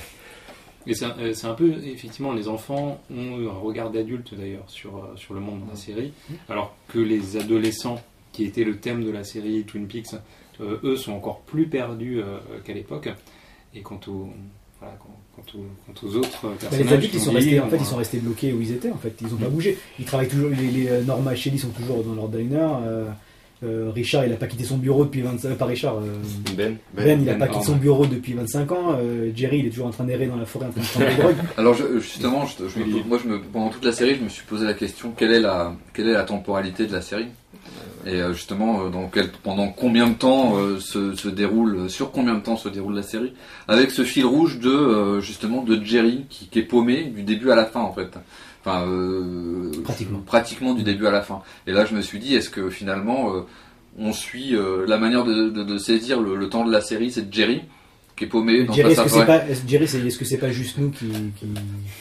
S1: Et c'est un, euh, c'est un peu, effectivement, les enfants ont eu un regard d'adulte d'ailleurs sur, sur le monde de la série, alors que les adolescents, qui étaient le thème de la série Twin Peaks, euh, eux sont encore plus perdus euh, qu'à l'époque. Et quant au, voilà, quant, quant aux, quant aux autres
S2: Bah,
S1: personnages.
S2: les adultes, ils
S1: ont
S2: sont, restés, en fait, ils sont restés bloqués où ils étaient. En fait, ils ont pas bougé. Ils travaillent toujours. Les, les euh, Norma et Shelly sont toujours dans leur diner. euh, euh, Richard, il a pas quitté son bureau depuis 25 euh, Pas Richard. euh,
S6: Ben,
S2: Ben, il a
S1: Ben
S2: pas quitté son bureau depuis 25 ans. euh, Jerry, il est toujours en train d'errer dans la forêt en train de prendre des drogues.
S3: Alors je- justement, je- je me- moi, je me, pendant toute la série, je me suis posé la question quelle est la, quelle est la temporalité de la série? Et euh, justement, euh, dans quel, pendant combien de temps euh, se, se déroule, sur combien de temps se déroule la série? Avec ce fil rouge de euh, justement de Jerry qui, qui est paumé du début à la fin en fait. Enfin, euh,
S2: Pratiquement.
S3: pratiquement du début à la fin. Et là, je me suis dit, est-ce que finalement, euh, on suit euh, la manière de, de- de saisir le, le temps de la série, c'est Jerry qui est paumé dans
S2: Jerry, est-ce que c'est pas, est-ce- Jerry, c'est- est-ce que c'est pas juste nous qui, qui,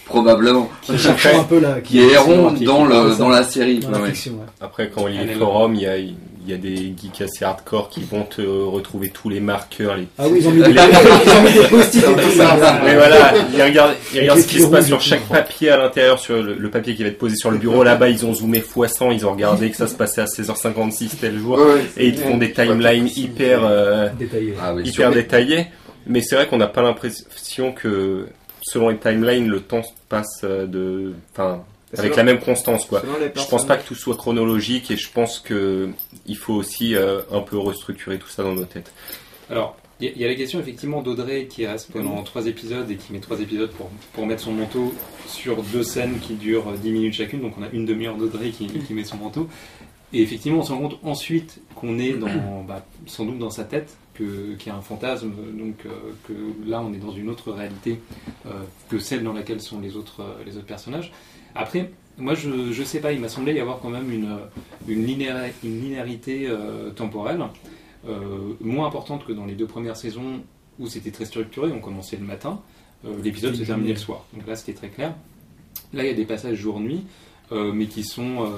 S3: Probablement.
S2: qui cherchons un peu là,
S3: Qui est
S2: qui-
S3: dans, le,
S2: qui-
S3: dans la série.
S2: dans la
S3: Ouais, ouais.
S2: fiction, ouais.
S6: Après, quand on lit les forums, il y a, il y a des geeks assez hardcore qui vont te retrouver tous les marqueurs. Les...
S2: Ah oui, ils ont mis des,
S6: Les-
S2: ils ont mis des post-it et tout.
S6: Mais voilà, ils regardent, ils ce qui se passe sur chaque papier à l'intérieur, sur le, le papier qui va être posé sur le bureau. Là-bas, ils ont zoomé x100, ils ont regardé que ça se passait à 16h56 tel jour.
S5: Ouais, ouais,
S6: Et ils te font des timelines hyper, euh,
S2: Détaillé.
S3: Ah oui,
S6: hyper détaillées. Mais c'est vrai qu'on n'a pas l'impression que, selon les timelines, le temps se passe euh, de, enfin, avec la même constance, quoi. Je pense pas que tout soit chronologique et je pense que il faut aussi euh, un peu restructurer tout ça dans nos têtes.
S1: Alors, il y, a- il y a la question effectivement d'Audrey qui reste pendant trois épisodes et qui met trois épisodes pour, pour mettre son manteau sur deux scènes qui durent 10 minutes chacune. Donc on a une demi-heure d'Audrey qui, qui met son manteau. Et effectivement, on se rend compte ensuite qu'on est dans, bah, sans doute dans sa tête, que- qu'il y a un fantasme, donc euh, que là on est dans une autre réalité euh, que celle dans laquelle sont les autres, les autres personnages. Après, moi je, je sais pas, il m'a semblé y avoir quand même une, une, linéa- une linéarité euh, temporelle euh, moins importante que dans les deux premières saisons où c'était très structuré, on commençait le matin, euh, l'épisode se terminait le soir. Donc là c'était très clair. Là il y a des passages jour-nuit, mais qui sont,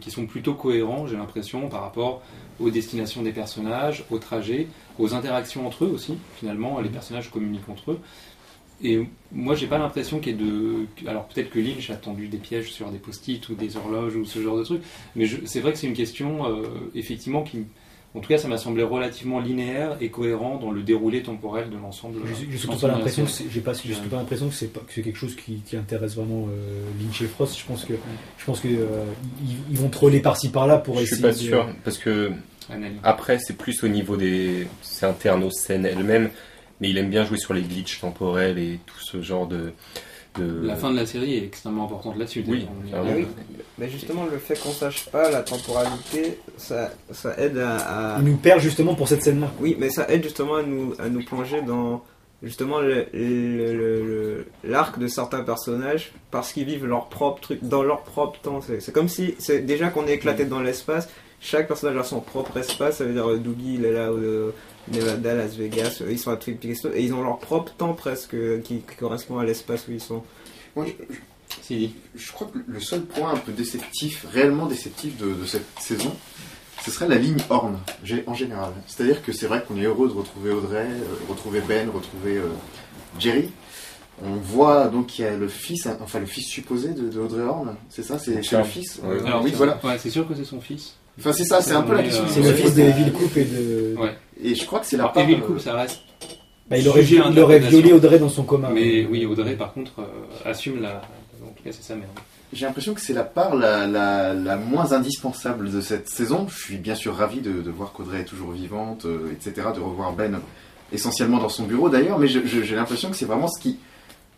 S1: qui sont plutôt cohérents, j'ai l'impression, par rapport aux destinations des personnages, aux trajets, aux interactions entre eux aussi. Finalement, les personnages communiquent entre eux. Et moi, j'ai pas l'impression qu'il y ait de. Alors peut-être que Lynch a tendu des pièges sur des post-it ou des horloges ou ce genre de trucs, mais je- c'est vrai que c'est une question, euh, effectivement, qui. En tout cas, ça m'a semblé relativement linéaire et cohérent dans le déroulé temporel de l'ensemble.
S2: J'ai- J'ai surtout
S1: l'ensemble
S2: pas l'impression que c'est, j'ai pas, surtout pas l'impression que c'est que quelque chose qui, qui intéresse vraiment euh, Lynch et Frost. Je pense que, je pense que euh, ils, ils vont troller par-ci par-là pour
S6: Je
S2: essayer.
S6: suis pas
S2: de-
S6: sûr parce que après c'est plus au niveau des c'est interne aux scènes elles-mêmes, mais il aime bien jouer sur les glitches temporels et tout ce genre de de
S1: La fin de la série est extrêmement importante là-dessus.
S6: Oui, ah
S7: oui. Mais justement, le fait qu'on sache pas la temporalité, ça, ça aide à, à-
S2: Il nous perd justement pour cette scène-là.
S7: Oui, mais ça aide justement à nous, à nous plonger dans justement le- le- le- le- l'arc de certains personnages parce qu'ils vivent leur propre truc dans leur propre temps. C'est comme si, c'est déjà qu'on est éclaté dans l'espace, chaque personnage a son propre espace. Ça veut dire euh, Doogie, il est là euh, Nevada, Las Vegas, ils sont à Twin Peaks et ils ont leur propre temps presque qui, qui correspond à l'espace où ils sont.
S5: Moi, je-
S1: Si, dis.
S5: je crois que le seul point un peu déceptif, réellement déceptif de, de cette saison, ce serait la ligne Horn, en général. C'est-à-dire que c'est vrai qu'on est heureux de retrouver Audrey, euh, retrouver Ben, retrouver euh, Jerry. On voit donc qu'il y a le fils, enfin le fils supposé de, de Audrey Horn, c'est ça? C'est le fils?
S6: Ouais.
S5: Euh,
S1: Alors,
S5: oui, voilà.
S1: ouais, c'est sûr que c'est son fils.
S5: Enfin, c'est ça, c'est un peu la question.
S2: C'est le fils de Evil Coupe et de.
S1: Ouais.
S5: Et je crois que c'est la
S1: Alors,
S5: part.
S1: Evil Coop, ça reste.
S2: Bah, il aurait, il violé Audrey dans son coma.
S1: Mais oui, Audrey, par contre, euh, assume la. En tout cas, c'est sa mère.
S5: J'ai l'impression que c'est la part la, la, la moins indispensable de cette saison. Je suis bien sûr ravi de, de voir qu'Audrey est toujours vivante, euh, etc., de revoir Ben essentiellement dans son bureau d'ailleurs, mais j'ai l'impression que c'est vraiment ce qui,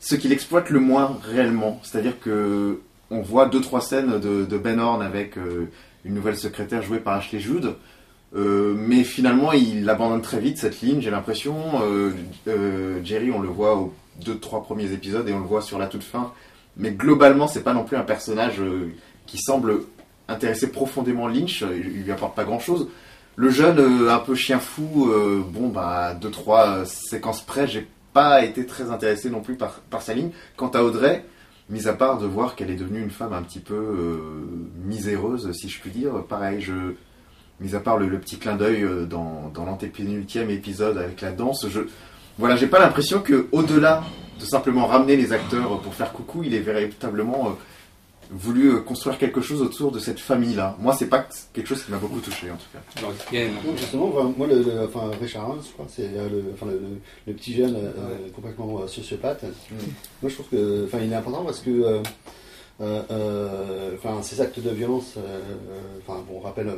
S5: ce qu'il exploite le moins réellement. C'est-à-dire que on voit deux trois scènes de, Ben Horn avec euh, une nouvelle secrétaire jouée par Ashley Judd. Euh, mais finalement, il abandonne très vite cette ligne, j'ai l'impression. Euh, Jerry, on le voit aux deux, trois premiers épisodes et on le voit sur la toute fin. Mais globalement, c'est pas non plus un personnage qui semble intéresser profondément Lynch. Il lui apporte pas grand chose. Le jeune, un peu chien fou, bon, bah, deux, trois séquences près, j'ai pas été très intéressé non plus par sa ligne. Quant à Audrey, mis à part de voir qu'elle est devenue une femme un petit peu euh, miséreuse, si je puis dire, pareil, je, mis à part le, petit clin d'œil euh, dans, dans l'antépénultième épisode avec la danse, je, voilà, j'ai pas l'impression que au-delà de simplement ramener les acteurs pour faire coucou, il est véritablement euh, voulu euh, construire quelque chose autour de cette famille-là. Moi, c'est pas quelque chose qui m'a beaucoup touché en tout cas.
S1: Alors,
S4: Non, justement, moi, le, le- enfin, Richard Hans, je crois, c'est euh, le, enfin, le, le- le petit jeune euh, euh, complètement euh, sociopathe. Moi, je trouve que, enfin, il est important parce que, euh, euh, euh, enfin, ces actes de violence, euh, euh, enfin, bon, on rappelle euh,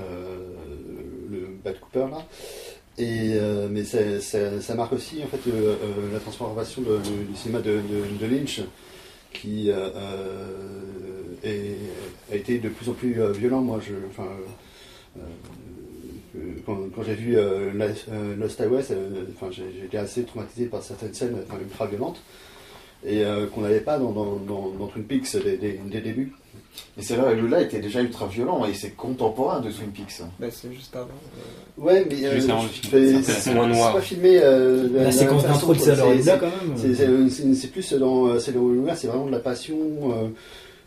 S4: euh, le Bad Cooper là. Et, euh, mais c'est- c'est- ça marque aussi en fait euh, euh, la transformation de- de- du cinéma de, de- de Lynch qui euh, euh, a été de plus en plus euh, violent. Moi, quand, j'ai vu Lost Highway, enfin, j'ai été assez traumatisé par certaines scènes enfin, ultra violentes et qu'on n'avait pas dans, dans, dans, dans Twin Peaks.
S5: Et c'est là, là était déjà ultra violent et c'est contemporain de Twin Peaks.
S7: Bah, c'est juste avant. euh,
S4: Ouais, mais euh, c'est-
S1: C'est
S4: c'est
S6: moins
S4: c'est
S6: noir.
S4: pas filmé. euh,
S2: La
S4: même
S2: séquence d'intro de
S4: C'est- c'est-
S2: quand même.
S4: C'est- C'est c'est- c'est plus dans euh, Moon, c'est vraiment de la passion, euh,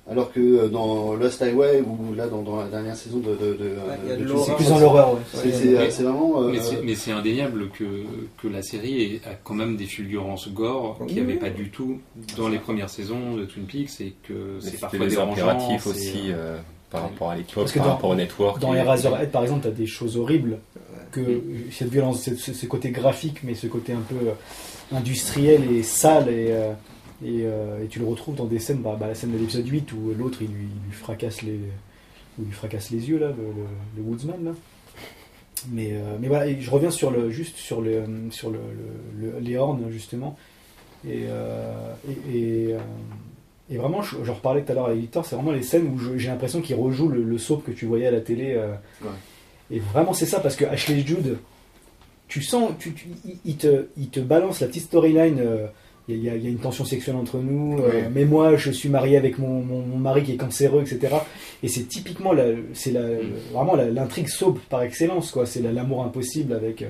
S4: alors que euh, dans Lost Highway ou là dans, dans la dernière saison de, de, de.
S2: C'est
S4: Twin
S2: plus dans l'horreur, ouais.
S4: c'est- c'est euh, c'est vraiment. euh,
S1: Mais c'est- indéniable que, que la série a quand même des fulgurances gore qu'il n'y avait
S7: Oui.
S1: pas du tout dans les premières saisons de Twin Peaks et que c'est
S6: C'était
S1: parfois
S6: les
S1: dérangeant.
S6: impératifs aussi
S1: euh,
S6: par rapport à
S2: que
S6: par
S2: dans-
S6: rapport au network.
S2: Dans
S6: et-
S2: Eraserhead, par exemple, tu as des choses horribles. Que
S1: Mm.
S2: cette violence, ce, ce- côté graphique, mais ce côté un peu industriel et sale, et, euh, et, euh, et tu le retrouves dans des scènes, bah, bah, la scène de l'épisode 8 où l'autre il lui, il lui fracasse les, où il lui fracasse les yeux, là, le, le- le Woodsman. Là. Mais, euh, mais voilà, et je reviens sur le, juste sur, le, sur le, le- le- les horns, justement. Et, euh, et, et, vraiment, je, je reparlais tout à l'heure à Victor, c'est vraiment les scènes où j'ai l'impression qu'il rejoue le, soap que tu voyais à la télé.
S5: Ouais.
S2: et vraiment, c'est ça, parce que Ashley Judd, tu sens, tu, il, te, il te balance la petite storyline. Il y, a- il y a une tension sexuelle entre nous, euh, mais moi je suis marié avec mon, mon- mon mari qui est cancéreux, etc. Et c'est typiquement la, c'est la, vraiment la- l'intrigue soap par excellence, quoi. C'est la- l'amour impossible avec, euh,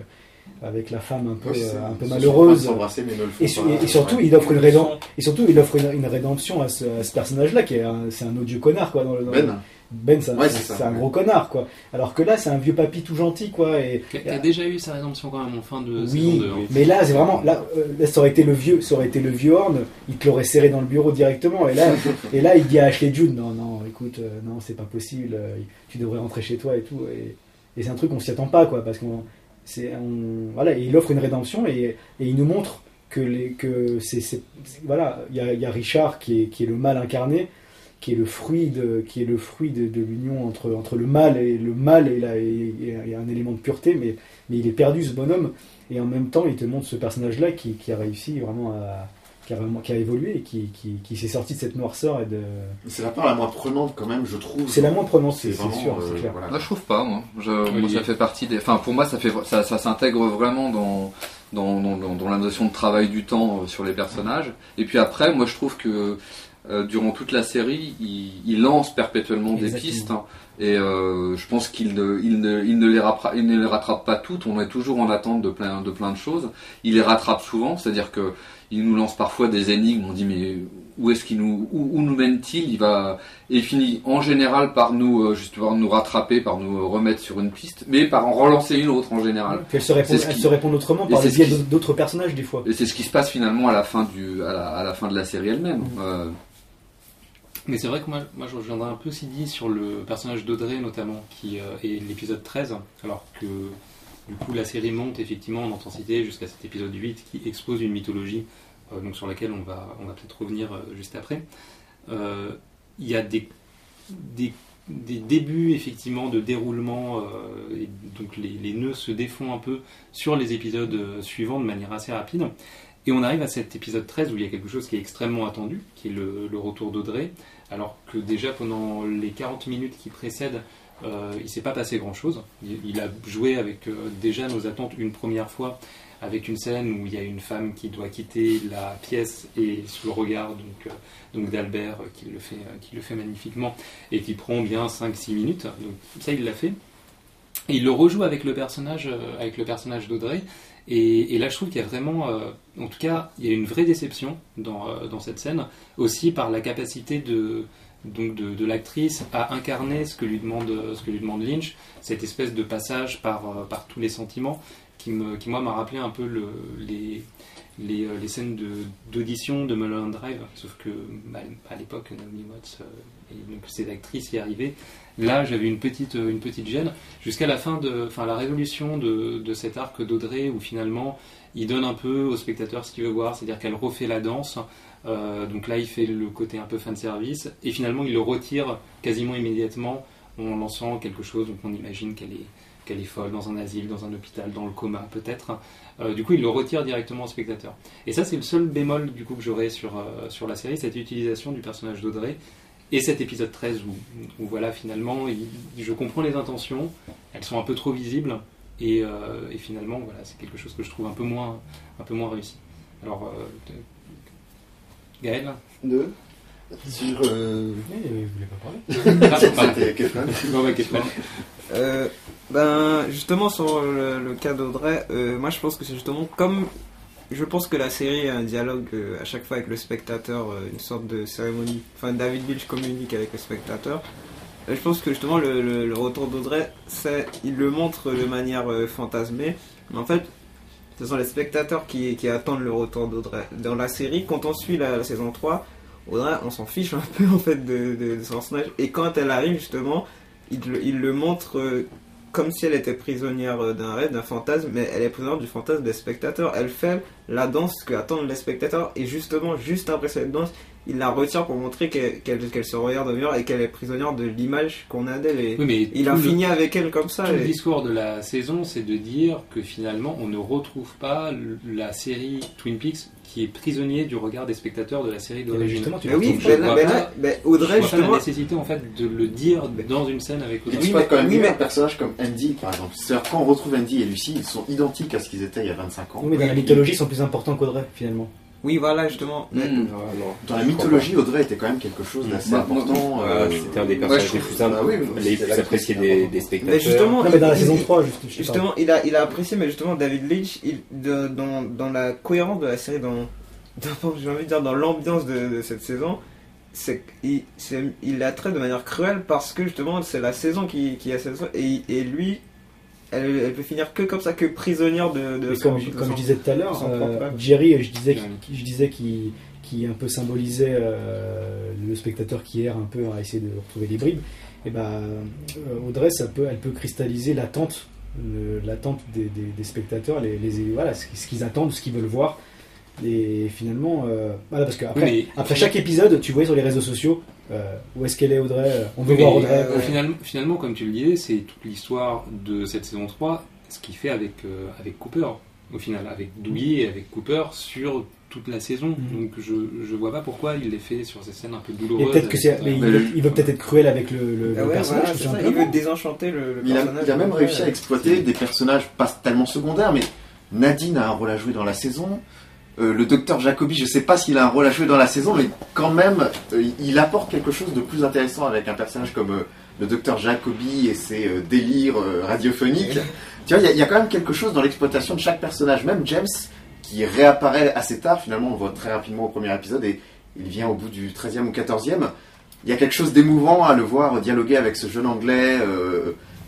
S2: avec la femme un peu,
S5: Ouais, c'est-
S2: euh, un peu malheureuse.
S5: s'embrasser, mais ne le font
S2: Et, sur-
S5: pas.
S2: et- et surtout,
S5: Ouais.
S2: il offre une rédemption. Et surtout, il offre une, une rédemption à ce, à ce personnage-là, qui est un, c'est un odieux connard, quoi. Dans le, dans le-
S5: Ben,
S2: c'est un,
S5: Ouais,
S2: un
S5: ouais.
S2: gros connard, quoi. Alors que là, c'est un vieux papy tout gentil, quoi. Et,
S1: Qui a, déjà eu sa rédemption quand même en fin de saison
S2: oui,
S1: 2. hein.
S2: mais là, c'est vraiment, là, euh, là, ça aurait été le vieux, ça aurait été le vieux Horn, il te l'aurait serré dans le bureau directement. Et là, et là, il dit à Ashley Judd, non, non, écoute, euh, non, c'est pas possible, euh, tu devrais rentrer chez toi et tout. Et, et c'est un truc qu'on s'y attend pas, quoi, parce qu'on, c'est, on, voilà, et il offre une rédemption et, et il nous montre que les, que c'est, voilà, il y a, il y a Richard qui est, qui est le mal incarné, qui est le fruit de, qui est le fruit de, de l'union entre, entre le mal et le mal et, la, et, et un élément de pureté, mais, mais il est perdu ce bonhomme. Et en même temps, il te montre ce personnage-là qui, qui a réussi vraiment à, qui a, vraiment, qui a évolué et qui, qui, qui s'est sorti de cette noirceur. Et de...
S5: C'est la part la moins prenante quand même, je trouve.
S2: C'est la moins prenante, c'est
S5: C'est
S2: c'est
S5: vraiment,
S2: sûr,
S5: euh,
S2: c'est clair.
S5: voilà.
S3: Moi, je trouve pas, moi. Je- moi,
S1: Olivier.
S3: ça fait partie des. Enfin, pour moi, ça fait, ça, ça s'intègre vraiment dans, dans, dans, dans- dans la notion de travail du temps euh, sur les personnages. Et puis après, moi, je trouve que euh, durant toute la série, il, il lance perpétuellement des pistes. hein. et euh, je pense qu'il ne, il ne, il ne les rattrape, il ne les rattrape pas toutes. On est toujours en attente de plein, de plein de choses. Il les rattrape souvent, c'est-à-dire que il nous lance parfois des énigmes. On dit mais où est-ce qu'il nous, où, où nous mène-t-il? Il va et il finit en général par nous, euh, juste par nous rattraper, par nous remettre sur une piste, mais par en relancer une autre en général.
S2: Puis elle se répond,
S3: C'est ce
S2: elle
S3: qui-
S2: se répond autrement par le biais
S3: qui-
S2: d'autres personnages, des fois.
S3: Et c'est ce qui se passe finalement à la fin du, à la, à la fin de la série elle-même. Euh,
S1: Mais c'est vrai que moi, moi je reviendrai un peu Sidi sur le personnage d'Audrey notamment, qui euh, est l'épisode 13, alors que du coup la série monte effectivement en intensité jusqu'à cet épisode 8 qui expose une mythologie euh, donc sur laquelle on va, on va peut-être revenir euh, juste après. Il y a des, des, des débuts effectivement de déroulement, et donc les, les nœuds se défont un peu sur les épisodes suivants de manière assez rapide. Et on arrive à cet épisode 13 où il y a quelque chose qui est extrêmement attendu, qui est le, retour d'Audrey, alors que déjà pendant les 40 minutes qui précèdent, euh, il s'est pas passé grand-chose. Il, a joué avec euh, déjà nos attentes une première fois, avec une scène où il y a une femme qui doit quitter la pièce et sous le regard donc, euh, d'Albert qui, le fait, qui le fait magnifiquement et qui prend bien 5-6 minutes. Donc ça, il l'a fait. Et il le rejoue avec le personnage, avec le personnage d'Audrey. Et, là, je trouve qu'il y a vraiment, euh, en tout cas, il y a une vraie déception dans, euh, dans cette scène, aussi par la capacité de, de, l'actrice à incarner ce que lui demande, ce que lui demande Lynch, cette espèce de passage par, euh, par tous les sentiments qui, me, qui moi, m'a rappelé un peu le, les, les, euh, les scènes de- d'audition de, Mulholland Drive, sauf que bah, à l'époque, Naomi Watts euh, et donc ces actrices y arrivaient. Là, j'avais une petite, euh, une petite gêne jusqu'à la fin de, enfin la résolution de, de cet arc d'Audrey où finalement il donne un peu au spectateur ce qu'il veut voir, c'est-à-dire qu'elle refait la danse. Donc là, il fait le côté un peu fan service et finalement il le retire quasiment immédiatement en lançant quelque chose. Donc on imagine qu'elle est folle dans un asile, dans un hôpital, dans le coma peut-être. Euh, du coup, il le retire directement au spectateur. Et ça, c'est le seul bémol du coup que j'aurais sur, euh, sur la série, cette utilisation du personnage d'Audrey. Et cet épisode 13 où, où voilà, finalement, je comprends les intentions, elles sont un peu trop visibles, et, euh, et finalement, voilà, c'est quelque chose que je trouve un peu moins, un peu moins réussi. Alors, Gaël
S4: Deux. Sur. euh,
S2: pas parler.
S4: C'était.
S7: Euh, ben, justement, sur le, le cas d'Audrey, euh, moi je pense que c'est justement comme. Je pense que la série a un dialogue euh, à chaque fois avec le spectateur, euh, une sorte de cérémonie. Enfin, David Lynch communique avec le spectateur. Euh, je pense que justement le, le- le retour d'Audrey, c'est, il le montre de manière euh, fantasmée. Mais en fait, ce sont les spectateurs qui, qui attendent le retour d'Audrey. Dans la série, quand on suit la, la saison 3, On s'en fiche un peu en fait de, son personnage. Et quand elle arrive justement, il, le- il le montre euh, comme si elle était prisonnière euh, d'un rêve, d'un fantasme, mais elle est prisonnière du fantasme des spectateurs. Elle fait la danse que attendent les spectateurs, et justement, juste après cette danse, il la retire pour montrer qu'elle qu'elle- qu'elle se regarde au miroir et qu'elle est prisonnière de l'image qu'on a d'elle. Et
S1: Oui, mais
S7: il a
S1: le-
S7: fini avec elle comme ça.
S1: Tout le discours de la saison, c'est de dire que finalement, on ne retrouve pas la série Twin Peaks qui est prisonnier du regard des spectateurs de la série
S2: Eh ben,
S1: d'origine.
S2: justement, tu
S7: Mais oui,
S1: je
S7: mais
S1: Je
S7: Audrey,
S1: vois pas la
S7: justement,
S1: nécessité en fait de le dire dans une scène avec Audrey.
S5: Il
S7: Oui, mais-
S5: quand même
S7: oui, mais-
S5: un personnage comme Andy, par exemple. C'est-à-dire, quand on retrouve Andy et Lucy, ils sont identiques à ce qu'ils étaient il y a 25 ans.
S2: Oui, mais dans la mythologie, ils sont plus importants qu'Audrey, finalement.
S7: Oui, voilà, justement. Mais-
S3: Hmm.
S6: Ah.
S5: Dans la mythologie, Audrey était quand même quelque chose d'assez
S3: Bah,
S5: important. euh,
S6: Ah, C'était un des
S3: ouais,
S6: personnages
S3: je
S6: les plus,
S5: bah oui,
S6: les plus appréciés des, des
S7: Mais
S6: spectateurs.
S7: justement,
S2: Non, mais dans la
S7: il-
S2: saison
S7: il-
S2: 3, juste, je sais pas.
S7: Justement, il a, il a apprécié, mais justement, David Lynch, il, de- dans, dans la cohérence de la série, dans, dans- j'ai envie de dire, dans l'ambiance de, de cette saison, c'est- il la traite de manière cruelle parce que justement, c'est la saison qui, qui a cette et, et lui, elle, elle peut finir que comme ça, que prisonnière de, de son-
S2: comme,
S7: de
S2: je-
S7: son-
S2: comme je disais tout à l'heure, euh. Jerry, je disais, qu'il- je disais qu'il qui un peu symbolisait euh, le spectateur qui erre un peu à essayer de retrouver les bribes. Et ben Audrey, ça peut, elle peut cristalliser l'attente, l'attente des, des- des spectateurs, les, les- voilà, ce, ce qu'ils attendent, ce qu'ils veulent voir. Et finalement, euh, voilà, parce que après,
S1: Oui, mais-
S2: après chaque épisode, tu voyais sur les réseaux sociaux euh, où est-ce qu'elle est Audrey, on veut voir Audrey.
S1: euh, finalement, finalement, comme tu le disais, c'est toute l'histoire de cette saison 3, ce qu'il fait avec, euh, avec Cooper, au final, avec Douillet et avec Cooper sur toute la saison.
S2: Mhm.
S1: Donc je, je vois pas pourquoi il les fait sur ces scènes un peu
S2: Et
S1: douloureuses.
S2: peut-être que c'est,
S1: avec,
S2: mais il, veut, il veut peut-être être cruel avec le, le-
S7: Ah
S2: le personnage,
S7: voilà, ça, il veut désenchanter le, le
S5: Il a,
S7: personnage.
S5: il a même réussi à exploiter des personnages pas tellement secondaires, mais Nadine a un rôle à jouer dans la saison. Euh, le docteur Jacobi, je sais pas s'il a un rôle à jouer dans la saison, mais quand même, euh, il apporte quelque chose de plus intéressant avec un personnage comme euh, le docteur Jacobi et ses délires radiophoniques. tu vois, il y y, a quand même quelque chose dans l'exploitation de chaque personnage. Même James, qui réapparaît assez tard, finalement, on le voit très rapidement au premier épisode et il vient au bout du 13e ou 14e. Il y a quelque chose d'émouvant à le voir dialoguer avec ce jeune anglais.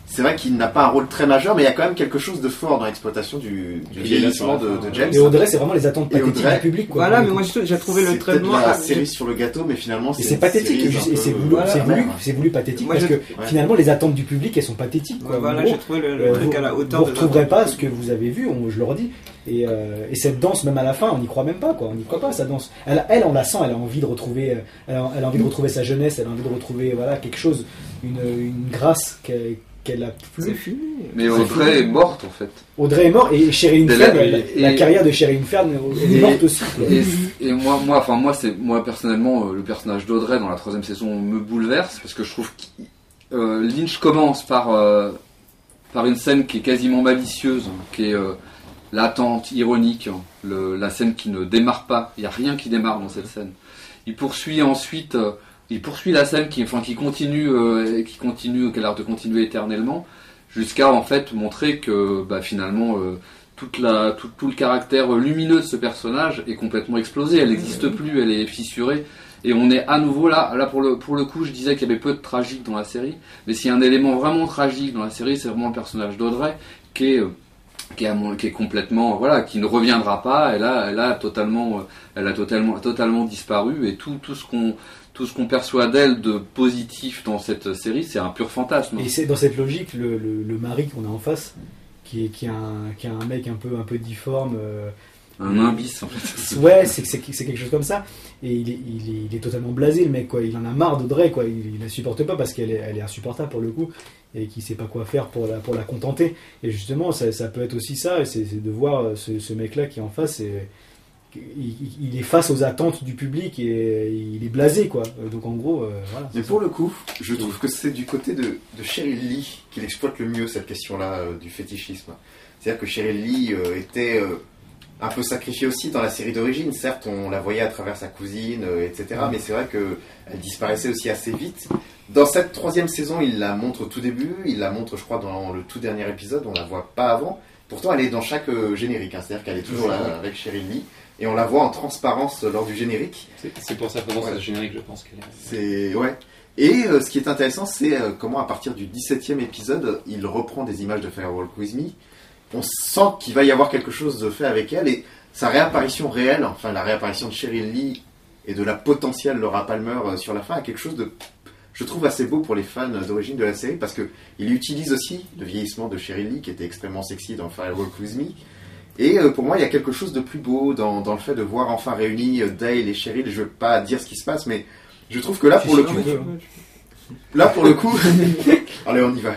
S5: C'est vrai qu'il n'a pas un rôle très majeur, mais il y a quand même quelque chose de fort dans l'exploitation du, vieillissement de, de James.
S2: Et Audrey, c'est vraiment les attentes pathétiques
S5: Audrey-
S2: du public. Quoi,
S7: Voilà, mais moi j'ai trouvé le
S5: C'est
S7: traitement.
S5: peut-être la série sur le gâteau, mais finalement
S2: Et
S5: c'est
S2: c'est pathétique, et c'est voulu,
S7: Voilà,
S2: c'est voulu, c'est pathétique
S7: Moi,
S2: parce que finalement les attentes du public elles sont pathétiques. Quoi.
S7: Ouais, voilà, j'ai trouvé le, le
S2: euh,
S7: truc
S2: vous,
S7: à la hauteur
S2: vous
S7: de
S2: retrouverez pas ce que vous avez vu, on- je le redis. Et, euh, et cette danse, même à la fin, on n'y croit même pas, quoi. On n'y croit pas sa danse. Elle, elle, on la sent, elle a envie de retrouver, euh, elle a, elle a envie de retrouver sa jeunesse, elle a envie de retrouver, voilà, quelque chose, une, une grâce qu'elle qu'elle a
S7: C'est
S2: plus.
S7: fini.
S3: Mais Audrey est morte en fait.
S2: Audrey est morte et Sherilyn
S3: Mais
S2: Fern,
S3: la-
S2: la,
S3: et-
S2: la carrière de Sherilyn Fern elle est
S3: et-
S2: morte aussi.
S3: Et, et moi, moi, enfin moi, c'est moi personnellement, euh, le personnage d'Audrey dans la troisième saison me bouleverse parce que je trouve que euh, Lynch commence par euh, par une scène qui est quasiment malicieuse, qui est euh, latente, ironique, le- la scène qui ne démarre pas. Il n'y a rien qui démarre dans cette scène. Il poursuit ensuite, euh, il poursuit la scène qui, enfin, qui continue, euh, qui continue, qui a l'air de continuer éternellement, jusqu'à en fait montrer que bah, finalement euh, toute la, tout, tout le caractère lumineux de ce personnage est complètement explosé. Elle n'existe plus, elle est fissurée. Et on est à nouveau là. Là, pour le, pour le coup, je disais qu'il y avait peu de tragique dans la série. Mais s'il y a un élément vraiment tragique dans la série, c'est vraiment le personnage d'Audrey, qui est, euh, qui est, qui est complètement voilà qui ne reviendra pas elle a elle a totalement elle a totalement totalement disparu et tout tout ce qu'on tout ce qu'on perçoit d'elle de positif dans cette série c'est un pur fantasme
S2: Et c'est dans cette logique, le, le- le mari qu'on a en face, qui est, qui est, un, qui est un mec un peu, un peu difforme. euh,
S3: un imbis en fait
S2: ouais, c'est c'est- c'est quelque chose comme ça. Et il est, il, est, il est totalement blasé, le mec, quoi. Il en a marre d'Audrey, quoi. Il, il la supporte pas parce qu'elle est, elle est insupportable pour le coup et qu'il sait pas quoi faire pour la, pour la contenter. Et justement, ça, ça peut être aussi ça, c'est c'est de voir euh, ce, ce mec-là qui est en face. Et, il, est face aux attentes du public et il est blasé, quoi. Donc en gros, euh, voilà.
S5: Mais pour le coup, je trouve que c'est du côté de, de Cheryl Lee qu'il exploite le mieux cette question-là euh, du fétichisme. C'est-à-dire que Cheryl Lee euh, était euh, un peu sacrifiée aussi dans la série d'origine. Certes, on la voyait à travers sa cousine, euh, etc. Mais c'est vrai qu'elle disparaissait aussi assez vite. Dans cette troisième saison, il la montre au tout début, il la montre, je crois, dans le tout dernier épisode, on la voit pas avant. Pourtant, elle est dans chaque euh, générique, hein. c'est-à-dire qu'elle est toujours là avec Cheryl Lee, et on la voit en transparence lors du générique.
S1: C'est pour ça que dans
S5: Ouais.
S1: générique, je pense qu'elle est.
S5: C'est ouais. Et euh, ce qui est intéressant, c'est euh, comment à partir du 17e épisode, il reprend des images de Firewalk With Me. On sent qu'il va y avoir quelque chose de fait avec elle et sa réapparition réelle, enfin la réapparition de Cheryl Lee et de la potentielle Laura Palmer euh, sur la fin, a quelque chose de, je trouve assez beau pour les fans d'origine de la série parce que il utilise aussi le vieillissement de Cheryl Lee qui était extrêmement sexy dans Firewalk With Me. Et euh, pour moi, il y a quelque chose de plus beau dans, dans le fait de voir enfin réunis euh, Dale et Cheryl. Je veux pas dire ce qui se passe, mais je trouve que là, pour le coup. Là, pour le coup, allez, on y va.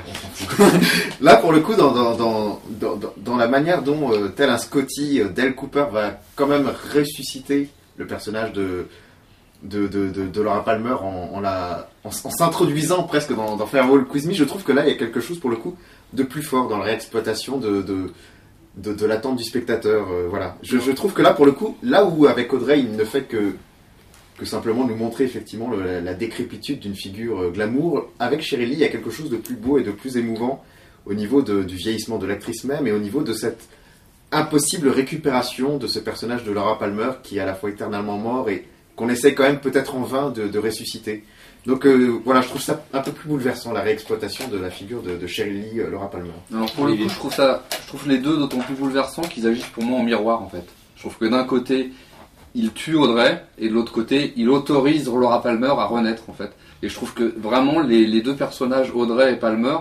S5: Là, pour le coup, dans, dans, dans, dans, dans la manière dont, euh, tel un Scotty, Dale Cooper va quand même ressusciter le personnage de, de, de, de, de Laura Palmer en, en, la, en s'introduisant presque dans, dans Firewall Quiz Me, je trouve que là, il y a quelque chose, pour le coup, de plus fort dans la réexploitation de, de, de, de l'attente du spectateur. euh, voilà. Je, je trouve que là, pour le coup, là où avec Audrey, il ne fait que que simplement nous montrer effectivement le- la, la décrépitude d'une figure euh, glamour. Avec Lee, il y a quelque chose de plus beau et de plus émouvant au niveau de- du vieillissement de l'actrice même et au niveau de cette impossible récupération de ce personnage de Laura Palmer qui est à la fois éternellement mort et qu'on essaie quand même peut-être en vain de, de ressusciter. Donc euh, voilà, je trouve ça un peu plus bouleversant, la réexploitation de la figure de, de Cheryl Lee, euh, Laura Palmer.
S3: Alors pour le coup, je trouve ça, je trouve les deux d'autant plus bouleversants qu'ils agissent pour moi en miroir en fait. Je trouve que d'un côté, il tue Audrey et de l'autre côté, il autorise Laura Palmer à renaître en fait. Et je trouve que vraiment les, les deux personnages, Audrey et Palmer,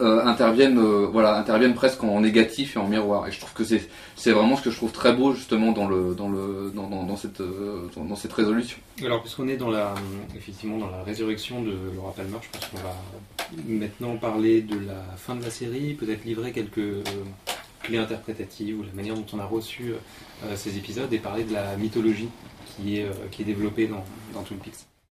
S3: euh, interviennent, euh, voilà, interviennent presque en négatif et en miroir. Et je trouve que c'est, vraiment ce que je trouve très beau justement dans le, dans le, dans, dans, cette, euh, dans, cette résolution.
S1: Alors, puisqu'on est dans la, effectivement dans la résurrection de Laura Palmer, je pense qu'on va maintenant parler de la fin de la série, peut-être livrer quelques clés interprétatives ou la manière dont on a reçu ces épisodes et parler de la mythologie qui est, qui est développée dans, dans Twin Peaks.